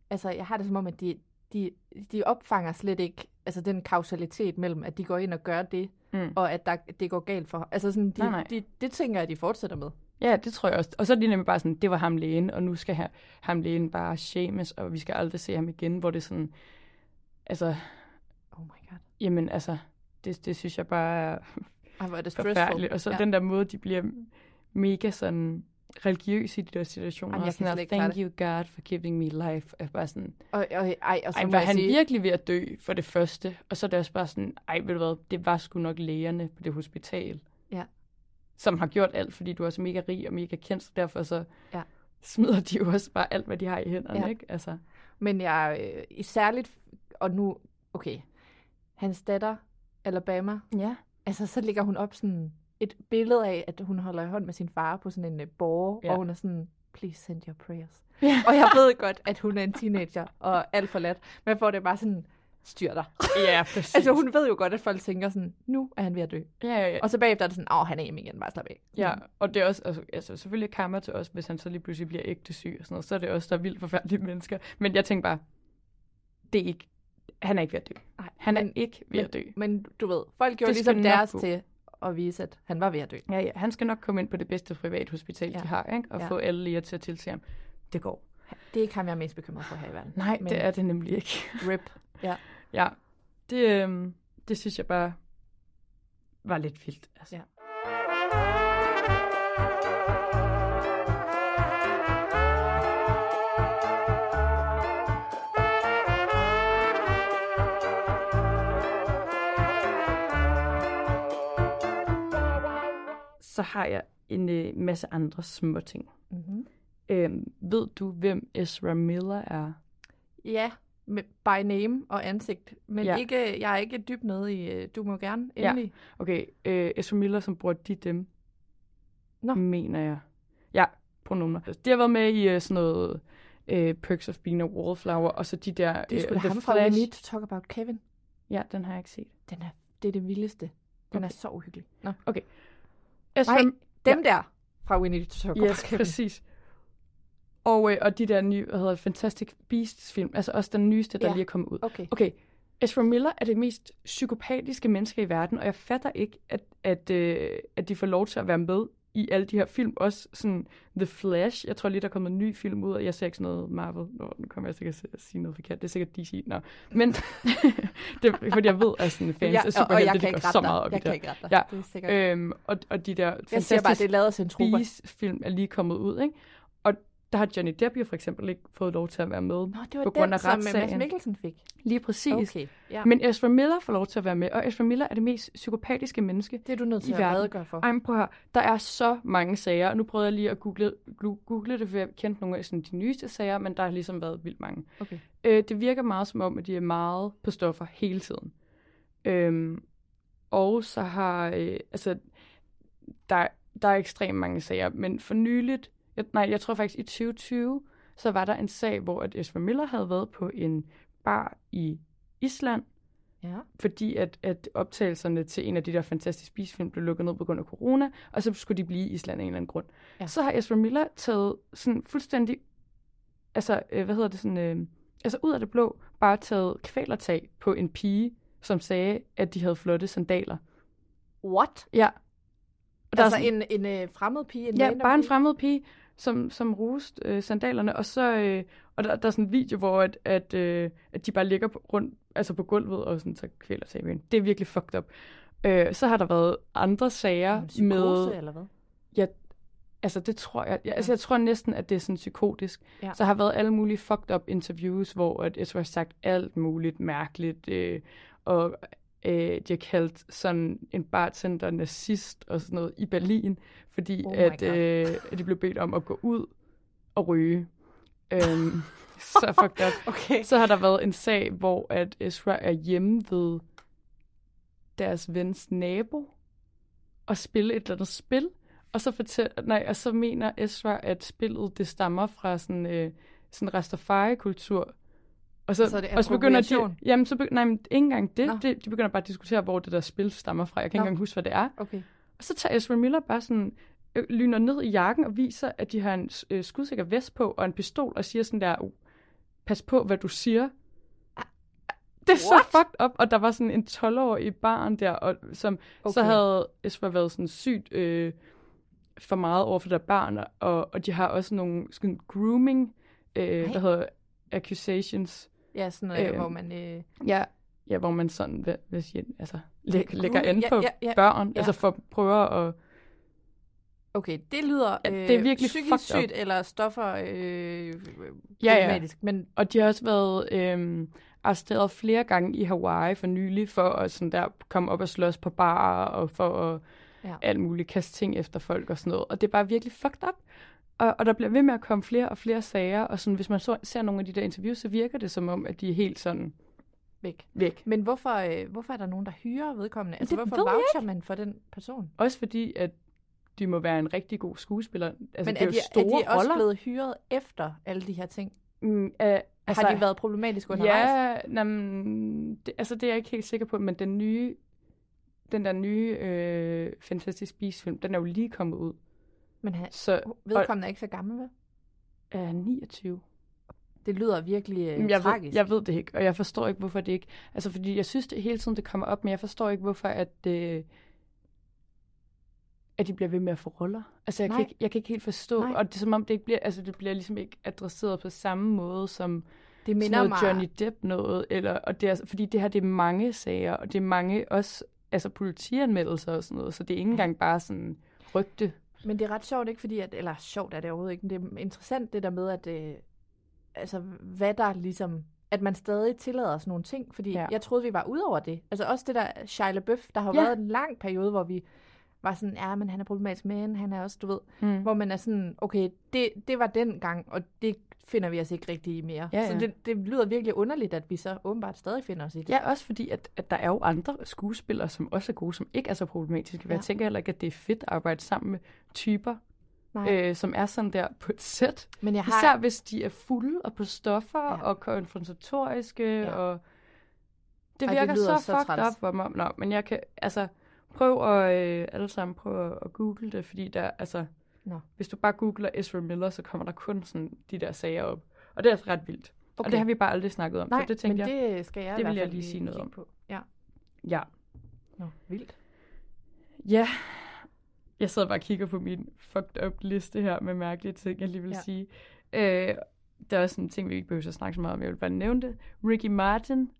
altså, jeg har det som om, at de, de, de opfanger slet ikke altså, den kausalitet mellem, at de går ind og gør det, Mm. og at der, det går galt for Altså sådan, de, Nej, nej. De, det tænker jeg, de fortsætter med. Ja, det tror jeg også. Og så er de nemlig bare sådan, det var ham lægen, og nu skal ha- ham lægen bare shames, og vi skal aldrig se ham igen, hvor det sådan, altså, Oh my god. jamen altså, det, det synes jeg bare er Ej, hvor er det forfærdeligt. Og så ja. den der måde, de bliver mega sådan religiøse i de der situationer. Jamen, jeg og sådan her, Thank you God for giving me life. Er bare sådan, Og, og, ej, og så ej, var han sige, virkelig ved at dø for det første? Og så er det også bare sådan, ej, ved du hvad, det var sgu nok lægerne på det hospital. Ja. Som har gjort alt, fordi du er så mega rig og mega kendt, så derfor så Ja. smider de jo også bare alt, hvad de har i hænderne, Ja. ikke? Altså, Men jeg øh, særligt, og nu, okay, hans datter, Alabama, ja. Altså, så ligger hun op sådan et billede af, at hun holder i hånd med sin far på sådan en uh, borger, Ja. og hun er sådan, please send your prayers. Ja. Og jeg ved godt, at hun er en teenager, og alt for let, men jeg får det bare sådan, styr dig. Ja, præcis. altså, hun ved jo godt, at folk tænker sådan, nu er han ved at dø. Ja, ja, ja. Og så bagefter er det sådan, åh, han er hjemme igen, bare slap af. Ja, og det er også, altså, altså selvfølgelig karma til os, hvis han så lige pludselig bliver ægte syg og sådan noget, så er det også, der er vildt forfærdelige mennesker. Men jeg tænker bare, det er ikke, han er ikke ved at dø. Nej, Han er men- ikke ved at dø. Men du ved, folk gjorde Det ligesom deres gå. til at vise, at han var ved at dø. Ja, ja, han skal nok komme ind på det bedste privathospital, Ja. de har, ikke? og Ja. få alle læger til at tilse ham. Det går. Det er ikke ham, jeg er mest bekymret for her i verden. Nej, Men det er det nemlig ikke. Rip. Ja. Ja, det, øhm, det synes jeg bare var lidt vildt. Altså. Ja. Så har jeg en øh, masse andre små ting. Mm-hmm. Øhm, ved du, hvem Ezra Miller er? Ja, med, by name og ansigt. Men Ja. ja. ikke, jeg er ikke dybt nede i, øh, du må gerne Ja. endelig. Okay, øh, Ezra Miller, som bruger de dem, Nå. mener jeg. Ja, pronomer. De har været med i øh, sådan noget øh, Perks of Being a Wallflower, og så de der... Det er da The ham fra We Need to Talk About Kevin. Ja, den har jeg ikke set. Den er, det er det vildeste. Den Okay. er så uhyggelig. Nå. Ezra, Nej, dem der fra We Need to Talk About Yes, Kevin. præcis. Og, øh, og de der nye, hvad hedder Fantastic Beasts film, altså også den nyeste, der Ja. lige er kommet ud. Okay. Okay, Ezra Miller er det mest psykopatiske menneske i verden, og jeg fatter ikke, at, at, øh, at de får lov til at være med i alle de her film. Også sådan The Flash. Jeg tror lige, der er kommet en ny film ud, og jeg ser ikke sådan noget Marvel. Nå, nu kommer jeg sikkert til at sige noget forkert. Det er sikkert DC. Nå. Men det fordi jeg ved, at sådan fans Ja, af superhelte, jeg de kan går ikke så meget op Jeg i kan det. ikke rette. Ja. Det er sikkert. Øhm, og, og de der jeg siger bare, det er af centroper. Beast-film er lige kommet ud, ikke? Der har Johnny Depp jo for eksempel ikke fået lov til at være med. Nå, det var på grund den, af som øh, Mads. Mikkelsen fik. Lige præcis. Okay, ja. Men Ezra Miller får lov til at være med, og Ezra Miller er det mest psykopatiske menneske det er du nødt til at verden. redegøre for. Ej, men prøv at høre. Der er så mange sager, og nu prøvede jeg lige at google, google det, for jeg kendte nogle af sådan, de nyeste sager, men der har ligesom været vildt mange. Okay. Øh, det virker meget som om, at de er meget på stoffer hele tiden. Øhm, og så har, øh, altså, der, der er ekstremt mange sager, men for nyligt, jeg, nej, jeg tror faktisk i 2020, så var der en sag, hvor at Ezra Miller havde været på en bar i Island, Ja. fordi at, at optagelserne til en af de der fantastiske spisefilm blev lukket ned på grund af corona, og så skulle de blive i Island af en eller anden grund. Ja. Så har Ezra Miller taget sådan fuldstændig, altså, øh, hvad hedder det sådan, øh, altså ud af det blå, bare taget kvælertag på en pige, som sagde, at de havde flotte sandaler. What? Ja. Og der Altså er sådan, en, en øh, fremmed pige? En ja, bare en pige? fremmed pige, som, som roste øh, sandalerne, og så, øh, og der, der er sådan en video, hvor at, at, øh, at de bare ligger på, rundt, altså på gulvet, og sådan, så kvæler med Det er virkelig fucked up. Øh, så har der været andre sager psykose, med, eller hvad? ja, altså det tror jeg, ja, altså jeg tror næsten, at det er sådan psykotisk. Ja. Så har været alle mulige fucked up interviews, hvor at Ezra har sagt alt muligt mærkeligt, øh, og øh, de har kaldt sådan en bartender nazist og sådan noget i Berlin, fordi Oh at, øh, at de blev bedt om at gå ud og ryge. Øhm, så fucked up. Okay. Så har der været en sag, hvor at Ezra er hjemme ved deres vens nabo og spille et eller andet spil. Og så, fortæl, nej, og så mener Ezra, at spillet det stammer fra sådan, øh, sådan Rastafari-kultur. Og så, Så er det og så begynder de, jamen, så begy- nej, men ikke engang det. Nå. det. De begynder bare at diskutere, hvor det der spil stammer fra. Jeg kan Nå. ikke engang huske, hvad det er. Okay. Og så tager Ezra Miller bare sådan, øh, lyner ned i jakken og viser, at de har en øh, skudsikker vest på og en pistol og siger sådan der, "Uh, pas på, hvad du siger. Det er så What? fucked up. Og der var sådan en 12-årig barn der, og, som okay. så havde Ezra været sådan sygt øh, for meget over for der barn, og, og de har også nogle sådan grooming, øh, Nej. der hedder accusations. Ja, sådan øh, Øhm, hvor man... Øh, Ja, ja hvor man sådan, hvad, hvad siger altså, læ- grooming, lægger an ja, på ja, ja, børn, ja. altså for prøver at okay, det lyder Ja, øh, det er virkelig psykisk fucked up. sygt eller stoffer øh, ja. problematisk. Men Og de har også været øhm, arresteret flere gange i Hawaii for nylig, for at sådan der komme op og slås på barer, og for at Ja. ja. alt muligt kaste ting efter folk og sådan noget. Og det er bare virkelig fucked up. Og, og der bliver ved med at komme flere og flere sager, og sådan, hvis man så, ser nogle af de der interviews, så virker det som om, at de er helt sådan væk. væk. Men hvorfor, øh, hvorfor er der nogen, der hyrer vedkommende? Altså, Det hvorfor voucher man for den person? Også fordi, at de må være en rigtig god skuespiller. Altså, Men det er er, de, store er de også roller. blevet hyret efter alle de her ting? Mm, øh, Altså, altså, har de været problematiske undervejs? Ja, nam, det, altså det er jeg ikke helt sikker på, men den nye, den der nye øh, Fantastic Beasts-film, den er jo lige kommet ud. Men han, Så vedkommende er ikke så gammel, vel? er 29. Det lyder virkelig øh, jeg, tragisk. ved, jeg ved det ikke, og jeg forstår ikke, hvorfor det ikke... Altså, fordi jeg synes det hele tiden, det kommer op, men jeg forstår ikke, hvorfor at, øh, at de bliver ved med at få roller. Altså, jeg, Nej. kan ikke, jeg kan ikke helt forstå, Nej. og det er som om, det ikke bliver, altså, det bliver ligesom ikke adresseret på samme måde som det sådan minder noget mig... Johnny Depp noget, eller, og det er, fordi det her, det er mange sager, og det er mange også, altså politianmeldelser og sådan noget, så det er ikke engang bare sådan rygte. Men det er ret sjovt, ikke? Fordi at, eller sjovt er det overhovedet ikke, men det er interessant det der med, at øh, altså, hvad der ligesom, at man stadig tillader sådan nogle ting, fordi Ja. jeg troede, vi var ude over det. Altså også det der Shia LaBeouf, der har ja. været en lang periode, hvor vi var sådan, ja, men han er problematisk, men han er også, du ved, Mm. hvor man er sådan, okay, det, det var den gang, og det finder vi os ikke rigtig i mere. Ja, Så ja. det, det lyder virkelig underligt, at vi så åbenbart stadig finder os i det. Ja, også fordi, at, at der er jo andre skuespillere, som også er gode, som ikke er så problematiske. Ja. Jeg tænker heller ikke, at det er fedt at arbejde sammen med typer, Nej. øh, som er sådan der på et sæt. men jeg har, Især hvis de er fulde og på stoffer ja. Og konfrontatoriske. Ja. Og det Ej, det virker så, så fucked up for mig. Nå, men jeg kan, altså, prøv at, øh, alle sammen prøv at, at google det, fordi der, altså, Nå. hvis du bare googler Ezra Miller, så kommer der kun sådan de der sager op. Og det er altså ret vildt. Okay. Og det har vi bare aldrig snakket om, Nej, så det tænkte men jeg. det skal jeg det vil jeg lige sige noget om. På. Ja. Ja. Nå, vildt. Ja, jeg sidder bare og kigger på min fucked up liste her med mærkelige ting, jeg lige vil ja. Sige. Øh, der er også en ting, vi ikke behøver at snakke så meget om, jeg vil bare nævne det. Ricky Martin.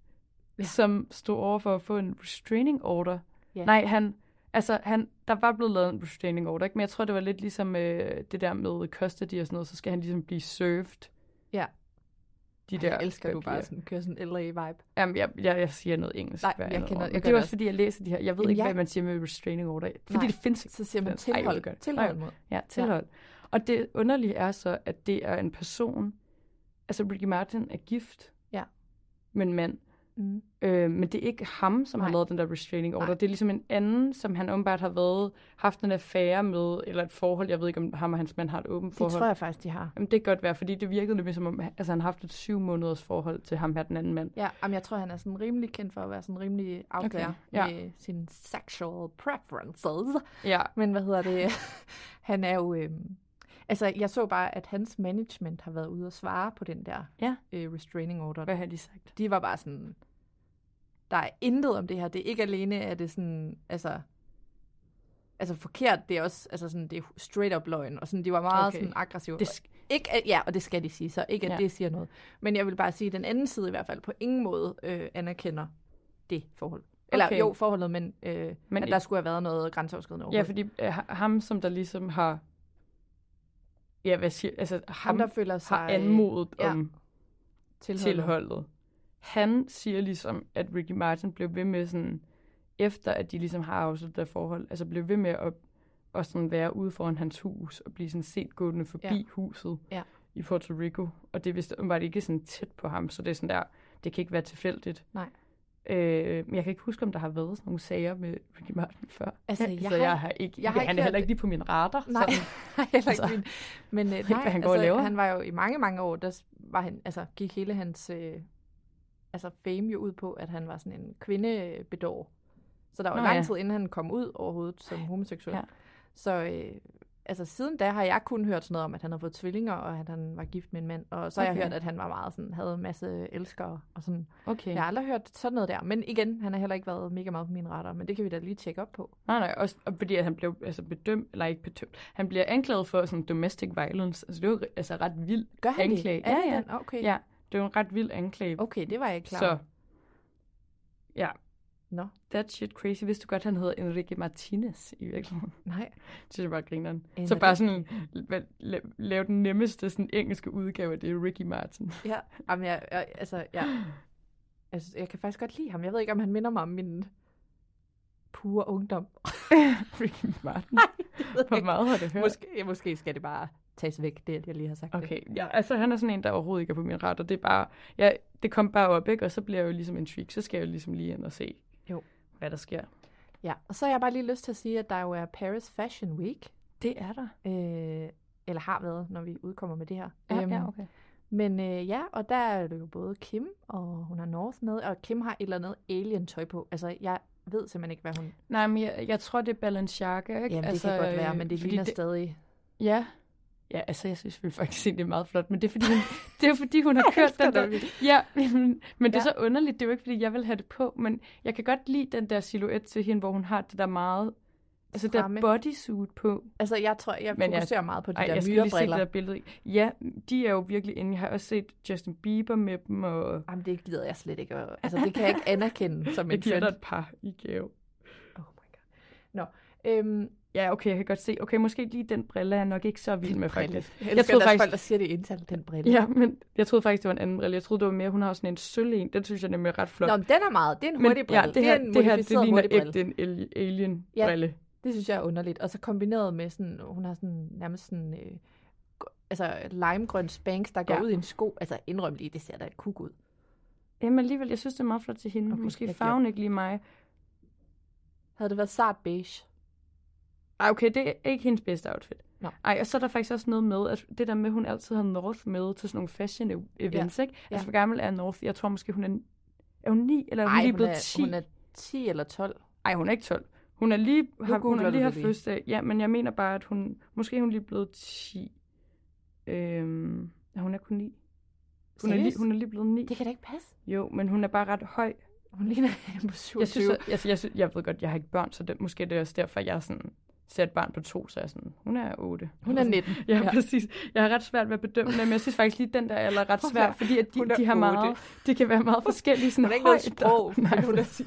Ja. som stod over for at få en restraining order. Ja. Nej, han, altså, han, der var blevet lavet en restraining order, ikke? men jeg tror, det var lidt ligesom øh, det der med custody og sådan noget, så skal han ligesom blive served. Ja. De Ej, der jeg elsker, du bare papirer. sådan, kører sådan en LA-vibe. Jamen, jeg, jeg, jeg siger noget engelsk. Nej, jeg kender- ord. jeg Men det er det også, fordi jeg læser de her. Jeg ved Jamen, ikke, jeg- hvad man siger med restraining order. Fordi Nej, det findes ikke. Så siger man Ej, tilhold. godt. Tilhold mod. Ja, tilhold. Ja. Og det underlige er så, at det er en person, altså Ricky Martin er gift Ja. med en mand, Mm. øh, men det er ikke ham, som Nej. har lavet den der restraining order. Nej. Det er ligesom en anden, som han åbenbart har været, haft en affære med, eller et forhold, jeg ved ikke, om ham og hans mand har et åbent Det forhold. tror jeg faktisk, de har. Jamen, det kan godt være, fordi det virkede nemlig som om, altså, han har haft et syv måneders forhold til ham her, den anden mand. Ja, jamen, jeg tror, han er sådan rimelig kendt for at være sådan rimelig out Okay, there ja. med sine sexual preferences. Ja, Men hvad hedder det? han er jo... Øhm, altså, jeg så bare, at hans management har været ude og svare på den der Ja. øh, restraining order. hvad har de sagt? De var bare sådan... Der er intet om det her. Det er ikke alene, at det sådan... Altså, altså forkert, det er også altså sådan, det er straight up løgn, og sådan, de var meget Okay. sådan aggressive. Det sk- ikke, at, ja, og det skal de sige, så ikke at Ja. det siger noget. Men jeg vil bare sige, at den anden side i hvert fald på ingen måde øh, anerkender det forhold. Eller Okay. jo, forholdet, men, øh, Men at der skulle have været noget grænseoverskridende Ja, fordi øh, ha- ham, som der ligesom har... Ja, hvad siger... Altså, ham, ham, der føler sig har anmodet ja, om tilholdet. tilholdet. Han siger ligesom, at Ricky Martin blev ved med sådan, efter at de ligesom har afsluttet der forhold, altså blev ved med at, at sådan være ude foran hans hus, og blive sådan set gående forbi Ja. huset Ja. i Puerto Rico. Og det er vist åbenbart ikke sådan tæt på ham, så det er sådan der, det kan ikke være tilfældigt. Nej. Øh, men jeg kan ikke huske, om der har været sådan nogle sager med Ricky Martin før. Altså, så jeg har- jeg har ikke, jeg har ikke han er heller ikke det. lige på min radar. Nej, Sådan. heller ikke Altså, min. Men øh, nej, hvad han går og altså, han var jo i mange, mange år, der var han, altså, gik hele hans øh, altså fame jo ud på, at han var sådan en kvindebedår. Så der var Nå, lang ja. tid, inden han kom ud overhovedet som homoseksuel. Ja. Så øh, altså, siden da har jeg kun hørt sådan noget om, at han havde fået tvillinger, og at han var gift med en mand. Og så har Okay. jeg hørt, at han var meget sådan, havde en masse elskere og sådan. Okay. Jeg har aldrig hørt sådan noget der. Men igen, han har heller ikke været mega meget på min radar, men det kan vi da lige tjekke op på. Nej, nej, også og fordi at han blev altså, bedømt, eller ikke bedømt, han bliver anklaget for sådan domestic violence. Altså det er jo altså ret vild Gør han anklage. det? Ja, ja. den? Okay. Ja, det er jo en ret vild anklage. Okay, det var jeg ikke klar Så, ja, Nå, that shit crazy. Vidste du godt, han hedder Enrique Martinez i virkeligheden? nej. Det synes jeg bare grineren. Så bare sådan, la- la- lave den nemmeste sådan, engelske udgave, det er Ricky Martin. Ja, jamen jeg, jeg, altså, ja. altså, jeg kan faktisk godt lide ham. Jeg ved ikke, om han minder mig om min pure ungdom. Ricky Martin. Jeg ved Hvor ikke. meget har det hørt? Måske, måske skal det bare tages væk, det at jeg lige har sagt det. Okay, ja, altså han er sådan en, der overhovedet ikke er på min ret, og det er bare, ja, det kom bare op, ikke? Og så bliver jeg jo ligesom en tweak, så skal jeg jo ligesom lige ind og se, Jo. hvad der sker. Ja, og så har jeg bare lige lyst til at sige, at der jo er Paris Fashion Week, Det er der. øh, eller har været, når vi udkommer med det her. Ja, Øhm, ja, okay. Men øh, ja, og der er det jo både Kim, og hun har North med, og Kim har et eller andet alien-tøj på. Altså, jeg ved simpelthen ikke, hvad hun... Nej, men jeg, jeg tror, det er Balenciaga, ikke? Jamen, det altså, kan godt være, øh, men det fordi ligner stadig... Ja. Ja, altså jeg synes vi faktisk det er meget flot, men det er fordi, hun, det er fordi, hun har Jeg kørt den der... det. Ja, men, men det er Ja. så underligt, det er jo ikke fordi, jeg vil have det på, men jeg kan godt lide den der silhuet til hende, hvor hun har det der meget, altså der Fremme. bodysuit på. Altså, jeg tror, jeg Men jeg- fokuserer meget på de Ej, der jeg skal lige se det der billede. Ja, de er jo virkelig inde. Jeg har også set Justin Bieber med dem, og Jamen, det gider jeg slet ikke. Altså, det kan jeg ikke anerkende som jeg en giver trend. dig et par i gave. Oh my god. Nå, øhm, Ja, okay, jeg kan godt se. Okay, måske lige den brille er nok ikke så vild med, faktisk. Jeg, Jeg troede faktisk, folk, der siger det indtal, den brille. ja, men jeg troede faktisk, det var en anden brille. Jeg troede, det var mere, hun har sådan en sølv en. Den synes jeg nemlig er ret flot. Nå, men den er meget. Det er en hurtig brille. ja, det her, er en det, her, det ligner ægte en ali- alien-brille. Det synes jeg er underligt. Og så kombineret med sådan, hun har sådan nærmest sådan, øh, altså limegrøn spanks, der går Ja. ud i en sko. Altså indrøm lige, det ser da kuk ud. Jamen alligevel, jeg synes, det er meget flot til hende. Okay, Måske farven ikke lige mig. Havde det været sart beige? Ej, okay, det er ikke hendes bedste outfit. Nå. Ej, og så er der faktisk også noget med, at det der med, at hun altid har North med til sådan nogle fashion e- events, ikke? Ja. Altså, hvor gammel er North? Jeg tror måske, hun er... Er hun 9, eller er hun Ej, lige hun blevet er, 10? hun er 10 eller 12. Ej, hun er ikke 12. Hun er lige, har, hun du lige haft fødselsdag. Ja, men jeg mener bare, at hun... Måske er hun lige blevet 10. Øhm, ja, hun er kun 9. Hun er, lige, hun er lige blevet 9. Det kan da ikke passe. Jo, men hun er bare ret høj. Hun ligner på 27. Jeg synes, at, jeg, jeg, synes, jeg ved godt, jeg har ikke børn, så det, måske er det også derfor, jeg er sådan, ser et barn på to, så er jeg sådan, hun er 8. hun er 19. Ja, ja, præcis. Jeg har ret svært ved at bedømme det, men jeg synes faktisk lige, den der er ret svær, er- fordi at de, er de har otte. meget, de kan være meget forskellige. Sådan Hun har ikke noget sprog, Nej, men hun er-.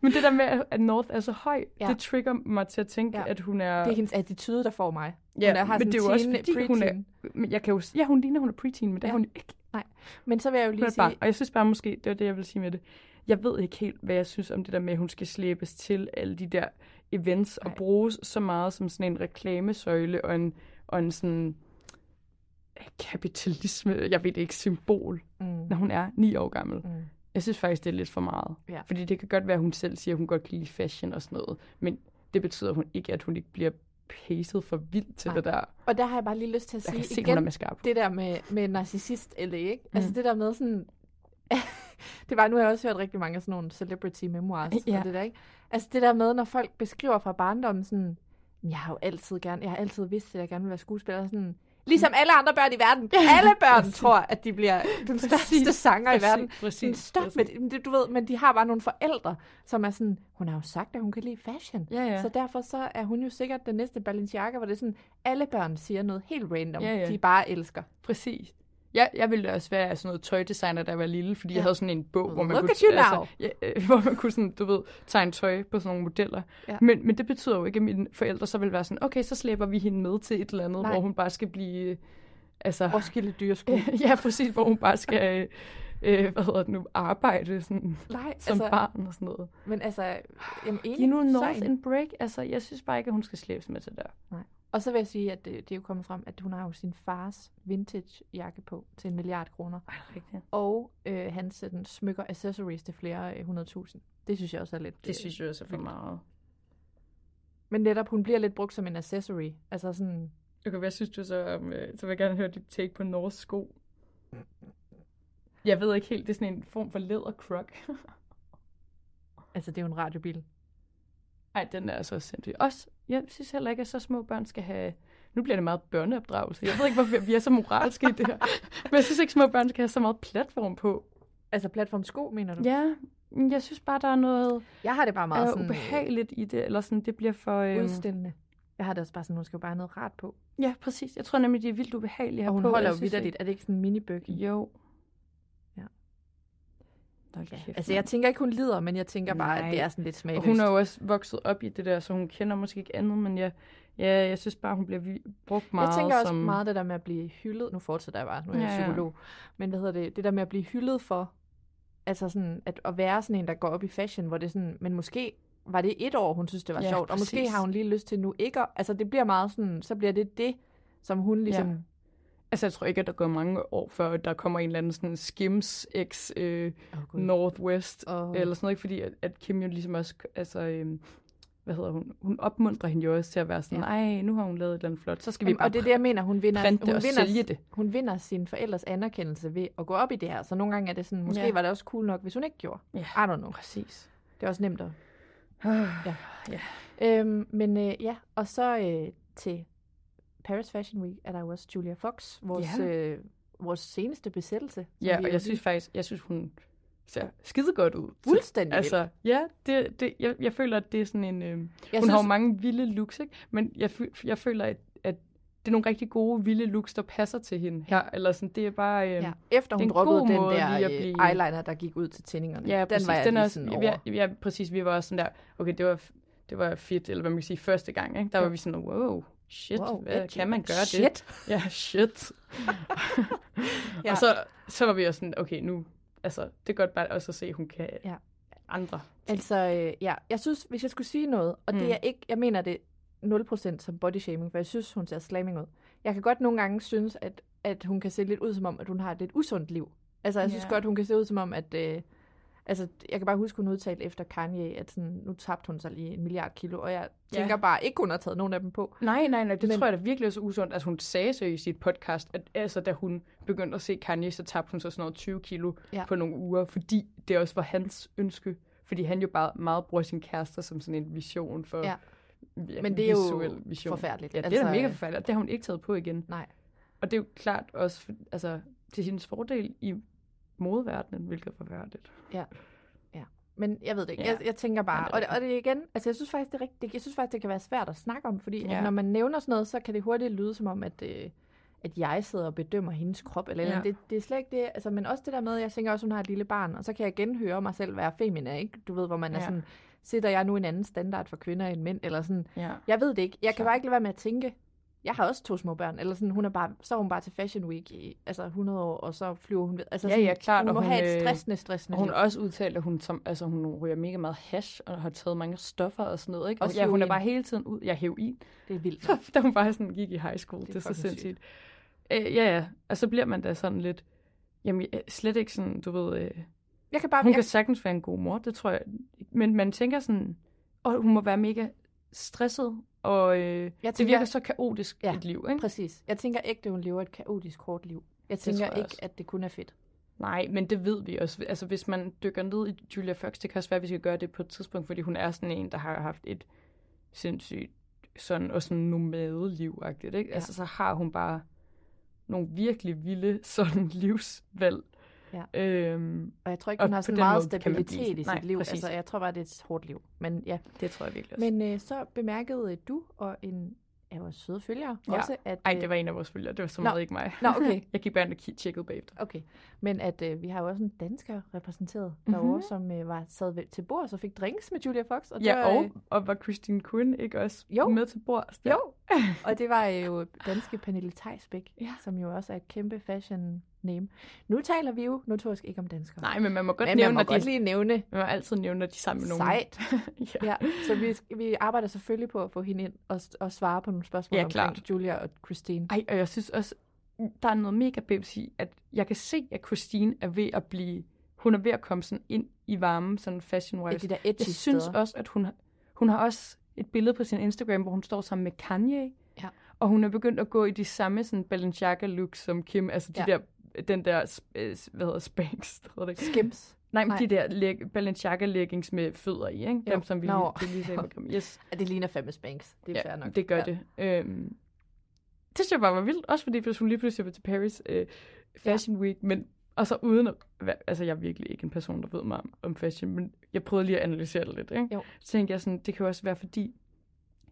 Men det der med, at North er så høj, Ja. det trigger mig til at tænke, Ja. at hun er... Det er hendes attitude, der får mig. ja, hun er, har men det er jo også fordi, hun er... preteen. Men jeg kan jo, ja, hun ligner, hun er preteen, men det Ja. er hun ikke. Men så vil jeg jo lige er sige... bare, og jeg synes bare måske, det var det, jeg ville sige med det. Jeg ved ikke helt, hvad jeg synes om det der med, at hun skal slæbes til alle de der events Nej. og bruges så meget som sådan en reklamesøjle og en, og en sådan øh, kapitalisme, jeg ved ikke, symbol, Mm. når hun er ni år gammel. Mm. Jeg synes faktisk, det er lidt for meget. Ja. Fordi det kan godt være, at hun selv siger, at hun godt kan lide fashion og sådan noget, men det betyder hun ikke, at hun ikke bliver pacet for vildt til Nej. det der. Og der har jeg bare lige lyst til at Jeg kan sige se, igen, hun er med skarp. det der med, med narcissist LA, ikke? Altså Mm. det der med sådan... det var, nu har jeg også hørt rigtig mange af sådan nogle celebrity memoirs Ja. og det der, ikke? Altså det der med, når folk beskriver fra barndommen sådan, jeg har jo altid gerne, jeg har altid vidst, at jeg gerne vil være skuespiller, sådan, ligesom alle andre børn i verden. Alle børn Præcis. tror, at de bliver den største sanger i verden. Præcis, stop med det, det, du ved, men de har bare nogle forældre, som er sådan, hun har jo sagt, at hun kan lide fashion. Ja, ja. Så derfor så er hun jo sikkert den næste Balenciaga, hvor det er sådan, alle børn siger noget helt random, Ja, ja. de bare elsker. Præcis. Jeg, jeg ville også være sådan noget tøjdesigner, da jeg var lille, fordi ja. Jeg havde sådan en bog, hvor man Look kunne, altså, ja, øh, hvor man kunne sådan, du ved, tegne tøj på sådan nogle modeller. Ja. Men, men det betyder jo ikke, at mine forældre så vil være sådan, okay, så slæber vi hende med til et eller andet, Nej. hvor hun bare skal blive, øh, altså, Roskilde dyresko. ja, præcis, hvor hun bare skal, øh, hvad hedder det nu, arbejde sådan, Nej, som altså, barn og sådan noget. men altså, jamen, enig, Giv nu North en break. Altså, jeg synes bare ikke, at hun skal slæbes med til der. Og så vil jeg sige, at det, det er jo kommet frem, at hun har jo sin fars vintage jakke på til en milliard kroner. Ej, rigtigt. Og øh, han sådan, smykker accessories til flere øh, hundredtusind. Det synes jeg også er lidt... Det synes jeg også er for meget. Men netop, hun bliver lidt brugt som en accessory. Altså sådan... Okay, hvad synes du så om, øh, så vil jeg gerne høre dit take på Norths sko. Jeg ved ikke helt, det er sådan en form for læderkrok. Altså, det er jo en radiobil. Ej, den er altså også sindssyg. Også, jeg synes heller ikke, at så små børn skal have... Nu bliver det meget børneopdragelse. Jeg ved ikke, hvorfor vi er så moralske i det her. Men jeg synes ikke, små børn skal have så meget platform på. Altså, platformsko, mener du? Ja, jeg synes bare, der er noget Jeg har det bare meget øh, sådan... ubehageligt i det. Eller sådan, det bliver for... Øh, udstillende. Jeg har det også bare sådan, hun skal jo bare have noget rart på. ja, præcis. Jeg tror nemlig, de er vildt ubehagelige at Og hun på. holder jo vidderligt. Er det ikke sådan en mini-bøg? ikke- Jo. Ja. Ja, kæft, altså, jeg tænker ikke, hun lider, men jeg tænker bare, Nej. at det er sådan lidt Og smagløst. hun er jo også vokset op i det der, så hun kender måske ikke andet, men jeg, ja, jeg synes bare, hun bliver brugt meget jeg tænker også som... meget det der med at blive hyldet. Nu fortsætter jeg bare, nu er jeg Ja, ja. psykolog. Men hvad hedder det? Det der med at blive hyldet for, altså sådan, at, at være sådan en, der går op i fashion, hvor det er sådan, men måske var det et år, hun synes, det var Ja, sjovt, og måske har hun lige lyst til nu ikke at, altså det bliver meget sådan, så bliver det det, som hun ligesom... Ja. Altså, jeg tror ikke, at der går mange år, før der kommer en eller anden sådan Skims X øh, oh, Northwest, oh. eller sådan noget, ikke? fordi at, at Kim jo ligesom også, altså, øh, hvad hedder hun, hun opmuntrer hende jo også til at være sådan, nej, ja. nu har hun lavet et eller andet flot, så skal vi bare Og det er det, jeg mener, hun vinder, hun vinder, sælge det. hun vinder sin forældres anerkendelse ved at gå op i det her, så nogle gange er det sådan, måske ja. var det også cool nok, hvis hun ikke gjorde. Ja. I don't know. Præcis. Det er også nemt at... ja. ja. Øhm, men øh, ja, og så øh, til Paris Fashion Week er der også Julia Fox, vores, ja. øh, vores seneste besættelse. Ja, og jeg synes faktisk, jeg synes, hun ser skide godt ud. Fuldstændig Altså, ja, det, det, jeg, jeg føler, at det er sådan en... Øh, hun synes... har jo mange vilde looks, ikke? Men jeg, jeg føler, at, at det er nogle rigtig gode, vilde looks, der passer til hende her. Eller sådan, det er bare... Øh, ja. Efter hun droppede den der øh, blive... eyeliner, der gik ud til tændingerne. Ja, præcis. Den var den også, sådan ja, ja, præcis. Vi var også sådan der, okay, det var, det var fedt, eller hvad man kan sige, første gang. Ikke? Der ja. var vi sådan, wow, shit, wow, hvad, kan man gøre shit. det? Ja, shit. ja. Og så, så var vi også sådan, okay, nu, altså, det er godt bare også at se, at hun kan ja. andre. Altså, øh, ja, jeg synes, hvis jeg skulle sige noget, og mm. det er ikke, jeg mener det 0% som body shaming, for jeg synes, hun ser slamming ud. Jeg kan godt nogle gange synes, at, at hun kan se lidt ud som om, at hun har et lidt usundt liv. Altså, jeg synes yeah. godt, hun kan se ud som om, at... Øh, altså, jeg kan bare huske, hun udtalte efter Kanye, at sådan, nu tabte hun sig lige en milliard kilo, og jeg tænker ja. bare ikke, hun har taget nogen af dem på. Nej, nej, nej, det Men... tror jeg da virkelig er så usundt. Altså, hun sagde så i sit podcast, at altså, da hun begyndte at se Kanye, så tabte hun så sådan noget 20 kilo ja. på nogle uger, fordi det også var hans ønske. Fordi han jo bare meget bruger sin kæreste som sådan en vision for... Ja. Ja, Men det er jo vision. forfærdeligt. Ja, det er da mega forfærdeligt, det har hun ikke taget på igen. Nej. Og det er jo klart også altså, til hendes fordel i modverdenen, hvilket er forfærdeligt. Ja. Men jeg ved det ikke. Ja. Jeg, jeg tænker bare, og det, og det igen, altså jeg synes faktisk, det er rigtigt, jeg synes faktisk, det kan være svært at snakke om, fordi ja. når man nævner sådan noget, så kan det hurtigt lyde som om, at, øh, at jeg sidder og bedømmer hendes krop, eller, ja. eller det, det er slet ikke det, altså, men også det der med, jeg tænker også, hun har et lille barn, og så kan jeg genhøre mig selv være femina, ikke? Du ved, hvor man ja. er sådan, sætter jeg nu en anden standard for kvinder end mænd, eller sådan, ja. jeg ved det ikke. Jeg kan bare ikke lade være med at tænke, jeg har også to små børn, eller sådan, hun er bare, så er hun bare til Fashion Week i altså 100 år, og så flyver hun ved. Altså ja, ja, klart. Hun må og hun, have et stressende, stressende Hun har også udtalt, at hun, som, altså, hun ryger mega meget hash, og har taget mange stoffer og sådan noget. Ikke? Og, og ja, hun er bare hele tiden ud. Jeg hæv i. Det er vildt. da hun bare sådan gik i high school. Det er, det er så sindssygt. Øh, ja, ja. Og så bliver man da sådan lidt, jamen slet ikke sådan, du ved, øh, jeg kan bare, hun jeg... kan sagtens være en god mor, det tror jeg. Men man tænker sådan, og hun må være mega stresset og øh, jeg tænker, det virker så kaotisk ja, et liv, ikke? præcis. Jeg tænker ikke, at hun lever et kaotisk hårdt liv. Jeg tænker jeg ikke, også. at det kun er fedt. Nej, men det ved vi også. Altså, hvis man dykker ned i Julia Fox, det kan også være, at vi skal gøre det på et tidspunkt, fordi hun er sådan en, der har haft et sindssygt sådan, og sådan nomade-liv ikke? Ja. Altså, så har hun bare nogle virkelig vilde sådan livsvalg, Ja. Øhm, og jeg tror ikke, hun har så meget stabilitet i sit Nej, liv. Præcis. Altså, jeg tror bare, det er et hårdt liv. Men ja. Det tror jeg virkelig også. Men øh, så bemærkede du og en af vores søde følgere ja. også, at... Ej, det var en af vores følgere. Det var så meget ikke mig. Nå, okay. jeg gik bare ind og tjekkede bagefter. Okay. Men at øh, vi har jo også en dansker repræsenteret mm-hmm. derovre, som øh, var sad ved, til bord og fikk drinks med Julia Fox. Og ja, var, og, øh, og var Christine Quinn ikke også jo. med til bord? Jo, og det var jo danske Pernille Theisbæk, ja. som jo også er et kæmpe fashion name. Nu taler vi jo notorisk ikke om danskere. Nej, men man må godt men nævne, man må godt de, lige nævne. Man må altid nævne, når de er sammen med nogen. Sejt. ja. ja. Så vi, vi arbejder selvfølgelig på at få hende ind og, og svare på nogle spørgsmål ja, omkring klart. Julia og Christine. Ej, og jeg synes også, der er noget mega bibs i, at jeg kan se, at Christine er ved at blive, hun er ved at komme sådan ind i varmen, sådan fashion wise. De jeg synes steder. også, at hun, hun har også et billede på sin Instagram, hvor hun står sammen med Kanye. Ja. Og hun er begyndt at gå i de samme sådan Balenciaga looks som Kim, altså de ja. der den der, øh, hvad hedder Spanx? Det? Skims. Nej, men Nej. de der leg- Balenciaga leggings med fødder i, ikke? Dem, som vi no. lige, lige sagde yes. Ja, det ligner fandme Spanx. Det er ja, fair nok. det gør ja. det. Øhm, det synes jeg bare var vildt. Også fordi, hvis hun lige pludselig var til Paris øh, Fashion ja. Week, men og så uden at, altså jeg er virkelig ikke en person, der ved mig om, om fashion, men jeg prøvede lige at analysere det lidt, ikke? Jo. Så tænkte jeg sådan, det kan jo også være fordi,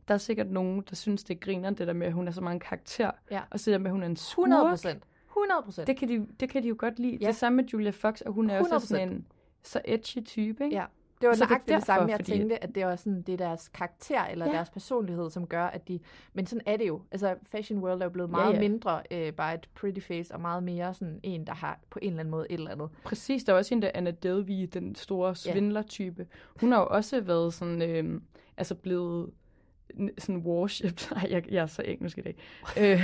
der er sikkert nogen, der synes, det griner det der med, at hun er så mange karakter, ja. og så der med, at hun er en skurk. 100 procent. 100 procent. Det, kan de, det kan de jo godt lide. Ja. Det samme med Julia Fox, og hun er 100%. også sådan en så edgy type, ikke? Ja. Det var nøjagtigt det, det samme, jeg fordi... tænkte, at det var sådan, det er deres karakter, eller ja. deres personlighed, som gør, at de... Men sådan er det jo. Altså, fashion world er jo blevet meget ja, ja. mindre øh, bare et pretty face, og meget mere sådan en, der har på en eller anden måde et eller andet. Præcis, der var også en, der Anna Delvey, den store svindler-type. Hun har jo også været sådan, øh, altså blevet sådan worshipped. Nej, jeg, jeg er så engelsk i dag. Øh,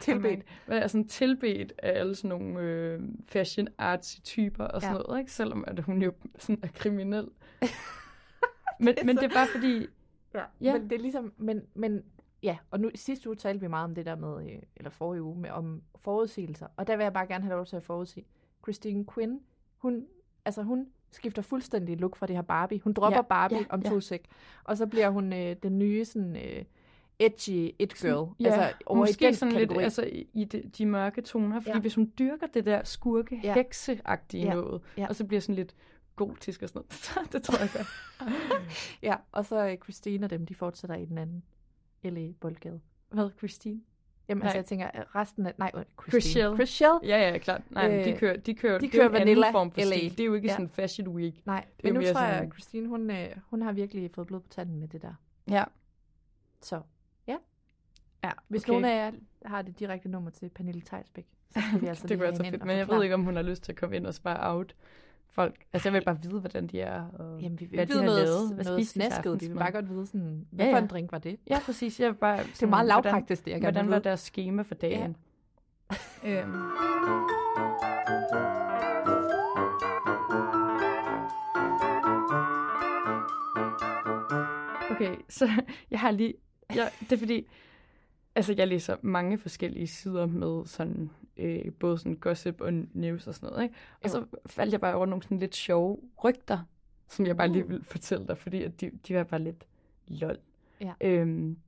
Tilbedt. Hvad er sådan tilbedt af alle sådan nogle øh, fashion artsy typer og sådan Ja. noget, ikke? Selvom at hun jo sådan er kriminel. men, men det er bare fordi, Ja, Ja. men det er ligesom, men, men ja, og nu sidste uge talte vi meget om det der med, øh, eller forrige uge, med, om forudsigelser, og der vil jeg bare gerne have lov til at forudsige. Christine Quinn, hun, altså hun skifter fuldstændig look fra det her Barbie. Hun dropper Ja, Barbie ja, om ja. to sek, og så bliver hun øh, den nye sådan øh, edgy it girl. ja, altså over måske i den sådan kategori. lidt altså, i de, de mørke toner, fordi Ja. ja. hvis hun dyrker det der skurke, Ja. ja. hekseagtige Ja. ja. noget, Ja. og så bliver sådan lidt gotisk og sådan noget, det tror jeg godt. Ja, og så øh, Christine og dem, de fortsætter i den anden LA Boldgade. Hvad, Christine? Jamen, Nej. altså, jeg tænker, resten af... Nej, øh, Chris Christine. Chris Shell. Ja, ja, klart. Nej, men Øh, de kører, de kører, de det er kører en anden form for LA. stil. Det er jo ikke Ja. sådan fashion week. Nej, Det men nu tror jeg, sådan- at Christine, hun, øh, hun har virkelig fået blod på tanden med det der. Ja. Så, ja. Ja, Hvis okay. nogen af jer har det direkte nummer til Pernille Tejsbæk, så kan vi altså det kunne være så fedt, men jeg ved ikke, om hun har lyst til at komme ind og spare out folk. Altså, jeg vil bare vide, hvordan de er. Og Jamen, vi vil hvad ikke vide de har noget, lavet. Hvad noget snasket. De vil bare godt vide, sådan, hvad Ja, for ja. en drink var det? Ja, præcis. Jeg vil bare, Det er meget lavpraktisk, det jeg gerne Hvordan var deres schema for dagen? Ja. øhm. Okay, så jeg har lige... Jeg, det er fordi, altså jeg læser mange forskellige sider med sådan, øh, både sådan gossip og news og sådan noget, ikke? Og Jo. så faldt jeg bare over nogle sådan lidt sjove rygter, som jeg bare lige Uh. vil fortælle dig, fordi at de, de var bare lidt lol. Ja. Øhm,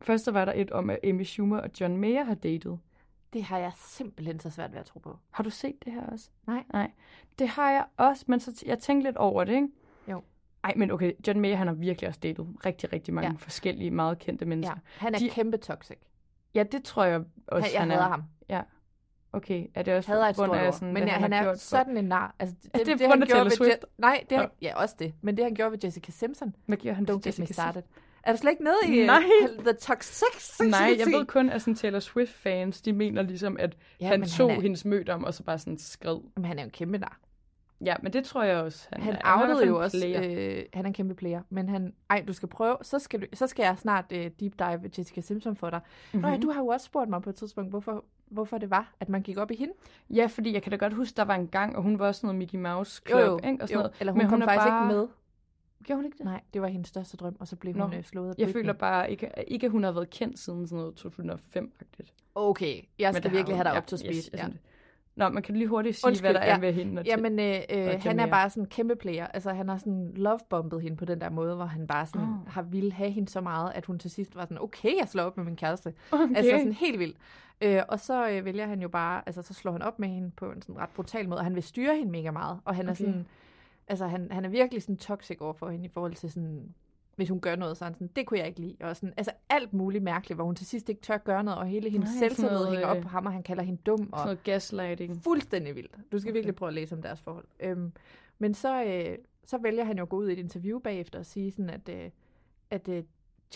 først så var der et om, at Amy Schumer og John Mayer har datet. Det har jeg simpelthen så svært ved at tro på. Har du set det her også? Nej. Nej. Det har jeg også, men så t- jeg tænkte lidt over det, ikke? Jo. Ej, men okay, John Mayer, han har virkelig også datet rigtig, rigtig mange Ja. ja. forskellige, meget kendte Ja, mennesker. han er De- kæmpe toxic. Ja, det tror jeg også, Han, jeg han hader er. ham. Ja. Okay, er det også Hader et stort af sådan, Men ja, han, har er gjort for- sådan en nar. Altså, det, det på han grund af gjorde ved Swift? Je- Nej, det han, Nå. ja, også det. Men det, han gjorde ved Jessica Simpson, Hvad giver han don't get me Jessica started. Er du slet ikke nede i øh, Nej. The Toxic? Nej, jeg ved kun, at sådan Taylor Swift-fans, de mener ligesom, at Ja, ja, han tog han er- hendes møde om, og så bare sådan skred. Men han er jo en kæmpe nar. Ja, men det tror jeg også. Han, er. han er outede jo også, player. øh, han er en kæmpe player, men han, ej, du skal prøve, så skal, du, så skal jeg snart øh, deep dive Jessica Simpson for dig. Mm-hmm. Nå ja, Mhm. du har jo også spurgt mig på et tidspunkt, hvorfor, hvorfor det var, at man gik op i hende. Ja, fordi jeg kan da godt huske, der var en gang, og hun var også sådan noget Mickey Mouse Club, Jo, jo, ikke? Og sådan jo. noget. Eller hun Men kom er faktisk bare... ikke med. Gjorde hun ikke det? Nej, det var hendes største drøm, og så blev Nå. hun øh, slået af Jeg føler bare ikke, ikke, at hun har været kendt siden sådan noget 2005-agtigt. Okay, jeg skal virkelig hun. have dig op til speed. yes, ja. Nå, man kan lige hurtigt sige, Undskyld, hvad der er ja. ved hende. Jamen, øh, øh, han er bare sådan en kæmpe player. Altså, han har sådan lovebombet hende på den der måde, hvor han bare sådan Oh. har ville have hende så meget, at hun til sidst var sådan, okay, jeg slår op med min kæreste. Okay. Altså sådan helt vildt. Øh, og så øh, vælger han jo bare, altså så slår han op med hende på en sådan ret brutal måde, og han vil styre hende mega meget. Og han er Okay. sådan, altså han, han er virkelig sådan toxic over for hende i forhold til sådan, hvis hun gør noget, så er han sådan, det kunne jeg ikke lide. Og sådan, altså alt muligt mærkeligt, hvor hun til sidst ikke tør gøre noget, og hele hendes Nej, selvtillid noget, hænger op øh, på ham, og han kalder hende dum. Og, Sådan noget gaslighting. fuldstændig vildt. Du skal Okay. virkelig prøve at læse om deres forhold. Øhm, men så, øh, så vælger han jo at gå ud i et interview bagefter og sige sådan, at, øh, at øh,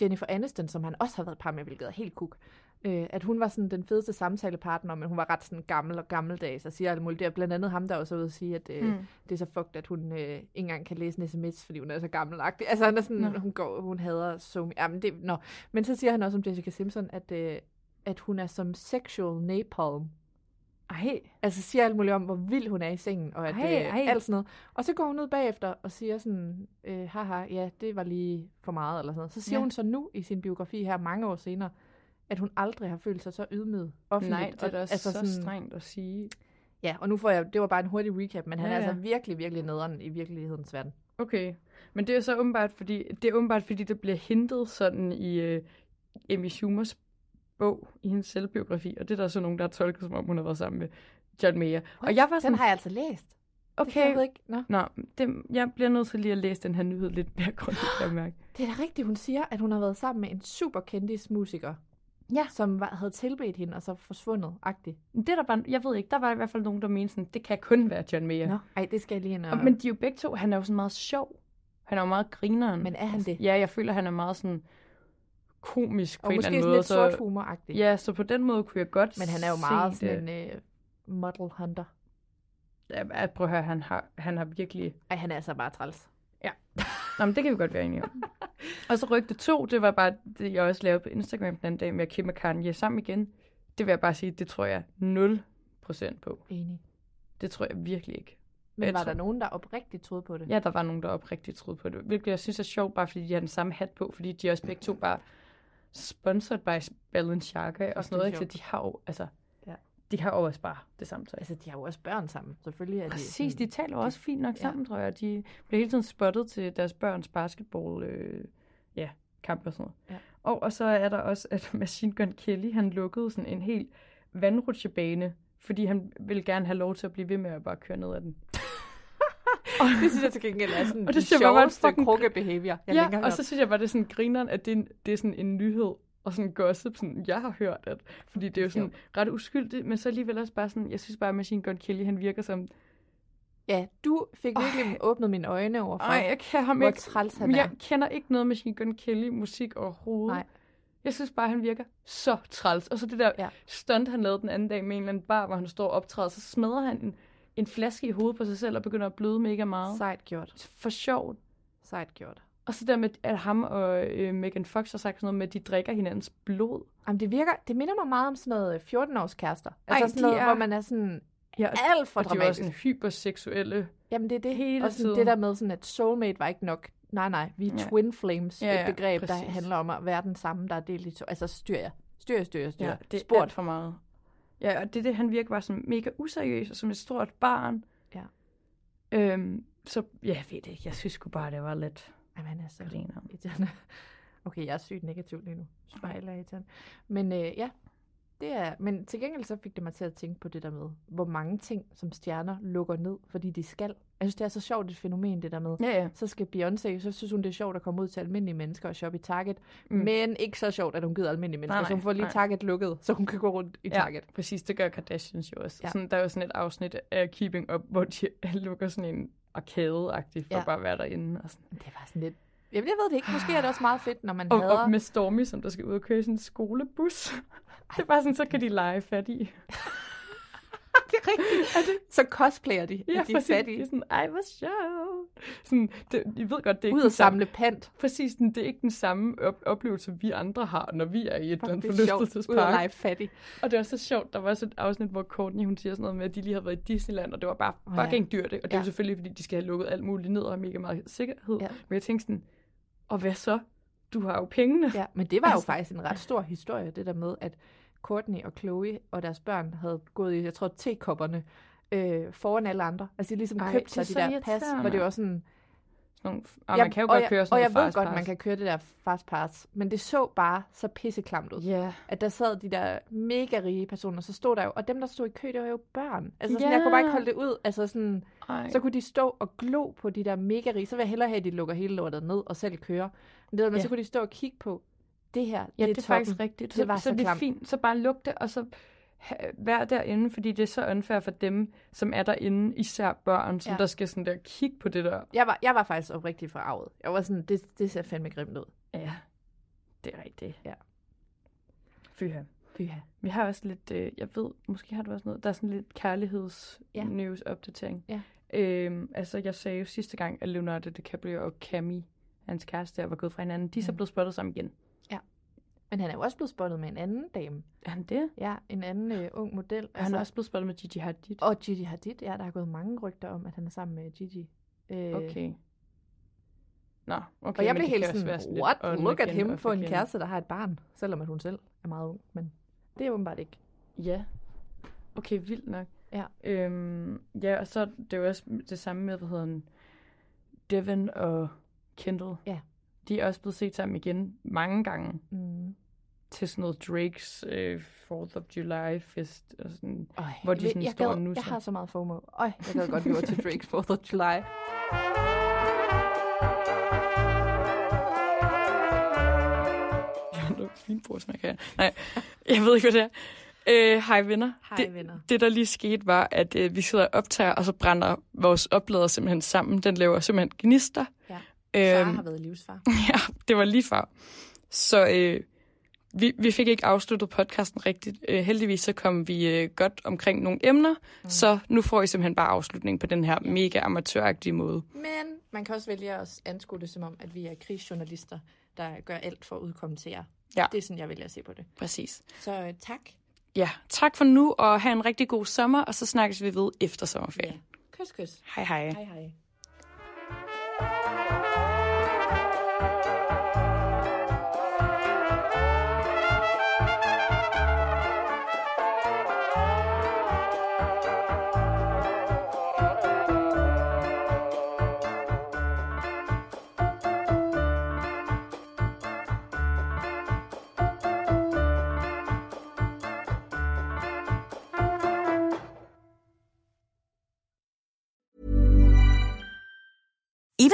Jennifer Aniston, som han også har været par med, hvilket er helt kuk, øh, at hun var sådan den fedeste samtalepartner, men hun var ret sådan gammel og gammeldags og siger alt muligt. Det er blandt andet ham, der også ude at sige, at øh, mm. Det er så fucked, at hun øh, ikke engang kan læse en sms, fordi hun er så gammelagtig. Altså han er sådan, hun, går, hun hader så ja, men, det, nå. men så siger han også om Jessica Simpson, at, øh, at hun er som sexual napalm. Ej, Altså siger alt muligt om, hvor vild hun er i sengen, og at, Ej, ej, ej. øh, alt sådan noget. Og så går hun ud bagefter og siger sådan, øh, haha, ja, det var lige for meget, eller sådan noget. Så siger ja. hun så nu i sin biografi her, mange år senere, at hun aldrig har følt sig så ydmyget offentligt. nej, det er da Og- også altså så sådan... strengt at sige. Ja, og nu får jeg, det var bare en hurtig recap, men han Ja, er ja. altså virkelig, virkelig nederen i virkelighedens verden. Okay, men det er så åbenbart, fordi det er åbenbart, fordi det bliver hintet sådan i øh, Amy Schumers bog, i hendes selvbiografi, og det er der så nogen, der har tolket, som om hun har været sammen med John Mayer. Og jeg var sådan, Den har jeg altså læst. Det, okay, jeg ved ikke. Nå. Nå, det, jeg bliver nødt til lige at læse den her nyhed lidt mere grundigt, jeg mærke. Det er da rigtigt, hun siger, at hun har været sammen med en super kendis musiker, Ja. som var, havde tilbedt hende og så forsvundet, agtigt. Det er der bare, jeg ved ikke, der var i hvert fald nogen, der mente sådan, det kan kun være John Mayer. Nå, ej, det skal jeg lige og... Og, men de er jo begge to, han er jo sådan meget sjov. Han er jo meget grineren. Men er han det? Ja, jeg føler, han er meget sådan komisk på og en måske eller sådan anden måde. lidt sort humoragtigt. Ja, så på den måde kunne jeg godt Men han er jo meget se sådan det. en øh, model hunter. Ja, prøv at høre, han har, han har virkelig... Ej, han er altså bare træls. Nå, men det kan vi godt være enige om. Og så rygte to, det var bare det, jeg også lavede på Instagram den anden dag med Kim og Kanye sammen igen. Det vil jeg bare sige, det tror jeg 0% på. Enig. Det tror jeg virkelig ikke. Men Jeg var tror- der nogen, der oprigtigt troede på det? Ja, der var nogen, der oprigtigt troede på det. Hvilket jeg synes er sjovt, bare fordi de har den samme hat på, fordi de er også begge to bare sponsored by Balenciaga og sådan noget. Ikke? Så de har jo, altså. De har jo også bare det samme tøj. Altså, de har jo også børn sammen. Selvfølgelig er Præcis, de... de taler jo også fint nok Ja. sammen, tror jeg. De bliver hele tiden spottet til deres børns basketball, øh, ja, kamp og sådan noget. Ja. Og, og så er der også, at Machine Gun Kelly, han lukkede sådan en helt vandrutsjebane, fordi han ville gerne have lov til at blive ved med at bare køre ned ad den. det synes jeg til gengæld er sådan Og og det det synes jeg bare var en sjoveste fucking- krukkebehavior, jeg ja, og så synes jeg bare, det er sådan grineren, at det er, det er sådan en nyhed og sådan gossip, sådan, jeg har hørt, at, fordi det er jo sådan ret uskyldigt, men så alligevel også bare sådan, jeg synes bare, at Machine Gun Kelly, han virker som, Ja, du fik virkelig åbnet mine øjne over for, jeg kan ham hvor ikke, træls han er. jeg kender ikke noget Machine Gun Kelly musik overhovedet. Nej. Jeg synes bare, han virker så træls. Og så det der ja. stunt, han lavede den anden dag med en eller anden bar, hvor han står og optræder, så smadrer han en, en flaske i hovedet på sig selv og begynder at bløde mega meget. Sejt gjort. For sjovt. Sejt gjort. Og så der med, at ham og øh, Megan Fox har sagt sådan noget med, at de drikker hinandens blod. Jamen, det virker, det minder mig meget om sådan noget 14-års kærester. Ej, Altså sådan de noget, er- hvor man er sådan Ja, alt for og de var dramatisk. sådan hyperseksuelle. Jamen, det er det. hele og sådan tiden. det der med sådan, at soulmate var ikke nok. Nej, nej, vi er Ja. twin flames. Ja, ja, et begreb, der præcis. handler om at være den samme, der er delt i to. Altså, styr jer. Styr jer, styr jer, styr Ja, det er Sport. alt for meget. Ja, og det det, han virker bare sådan mega useriøs og som et stort barn. Ja. Øhm, så ja, jeg ved det ikke. Jeg synes sgu bare, det var lidt Jamen, er så griner. Okay, jeg er sygt negativ lige nu. Spejler irriterende. Men øh, ja, det er, men til gengæld så fik det mig til at tænke på det der med, hvor mange ting, som stjerner lukker ned, fordi de skal. Jeg synes, det er så sjovt et fænomen, det der med. Ja, ja. Så skal Beyoncé, så synes hun, det er sjovt at komme ud til almindelige mennesker og shoppe i Target. Mm. Men ikke så sjovt, at hun gider almindelige mennesker. Nej, så hun får lige nej. Target lukket, så hun kan gå rundt i Target. Ja, præcis. Det gør Kardashians jo også. Ja. Sådan, der er jo sådan et afsnit af Keeping Up, hvor de lukker sådan en arcade-agtig for Ja. bare at være derinde. Og sådan. Det var sådan lidt... Jamen, jeg ved det ikke. Måske er det også meget fedt, når man Og, hader... og med Stormy, som der skal ud og køre i sådan en skolebus. Det er bare sådan, så kan de lege fat i. det er rigtigt. Er det? Så cosplayer de, Ja, at de er fattige. sådan, ej, hvor sjovt. Sådan, det, jeg ved godt, det er ikke Ud den og samme- samle pant. Præcis, den- det er ikke den samme op- oplevelse, vi andre har, når vi er i et eller andet Det er sjovt. Ud og forlystelsespark. lege fattig. Og det var så sjovt, der var også et afsnit, hvor Courtney, hun siger sådan noget med, at de lige har været i Disneyland, og det var bare fucking dyrt. Og det er Ja. jo selvfølgelig, fordi de skal have lukket alt muligt ned og have mega meget sikkerhed. Ja. Men jeg tænkte sådan, og hvad så? Du har jo pengene. Ja, men det var jo Altså- faktisk en ret stor historie, det der med, at Courtney og Chloe og deres børn havde gået i, jeg tror, tekopperne øh, foran alle andre. Altså, de ligesom Ej, købte sig de der pas, hvor det var sådan... Nogle- og man kan jo godt jeg, køre sådan Og jeg noget ved godt, man kan køre det der fast pass, men det så bare så pisseklamt ud. Ja. At der sad de der mega rige personer, så stod der jo, og dem, der stod i kø, det var jo børn. Altså, sådan, Ja. jeg kunne bare ikke holde det ud. Altså, sådan, Ej. så kunne de stå og glo på de der mega rige. Så vil jeg hellere have, at de lukker hele lortet ned og selv kører. Men, det, der, Ja. så kunne de stå og kigge på, det her, Ja, det er, det er toppen. faktisk rigtigt. Det Så, var så, så det er fint. Så bare luk det, og så vær derinde, fordi det er så unfair for dem, som er derinde, især børn, som Ja. ja. der skal sådan der kigge på det der. Jeg var, jeg var faktisk oprigtigt forarvet. Jeg var sådan, det, det ser fandme grimt ud. Ja, det er rigtigt. Ja. Fyha. Fyha. Vi har også lidt, øh, jeg ved, måske har du også noget, der er sådan lidt kærligheds-news-opdatering. Ja. Øhm, altså, jeg sagde jo sidste gang, at Leonardo DiCaprio og Cami, hans kæreste, der var gået fra hinanden. De er så Mm. blevet spottet sammen igen. Men han er jo også blevet spottet med en anden dame. Er han det? Ja, en anden øh, ung model. Altså, han er også blevet spottet med Gigi Hadid. Og Gigi Hadid, ja, der har gået mange rygter om, at han er sammen med Gigi. Øh, Okay. Nå, okay. og jeg blev helt sådan, lidt what? Look at him få en kæreste, der har et barn. Selvom at hun selv er meget ung. Men det er åbenbart ikke. Ja. Okay, vildt nok. Ja. Øhm, ja, og så er det jo også det samme med, hvad hedder han, Devin og Kendall. Ja. De er også blevet set sammen igen mange gange Mm. til sådan noget Drakes øh, 4th of July fest. Og sådan, Øj, Hvor de sådan jeg, står gad, nusser. jeg har så meget FOMO. Øj, jeg gad godt, vi var til Drake's 4th of July. har noget finbordsmærk her. Nej, jeg ved ikke, hvad det er. Øh, hej venner. Hej, det, venner. Det, der lige skete, var, at øh, vi sidder og optager, og så brænder vores oplader simpelthen sammen. Den laver simpelthen gnister. Ja. Sara Øhm, har været livsfar. Ja, det var lige før. Så øh, vi, vi fik ikke afsluttet podcasten rigtigt. Øh, heldigvis så kom vi øh, godt omkring nogle emner, mm. så nu får I simpelthen bare afslutning på den her mega amatøragtige måde. Men Man kan også vælge at anskue det som om, at vi er krigsjournalister, der gør alt for at udkomme til jer. Ja. Det er sådan, jeg vælger at se på det. Præcis. Så øh, tak. Ja, tak for nu, og have en rigtig god sommer, og så snakkes vi ved efter sommerferien. Kys, kys. Hej hej. Hej, hej.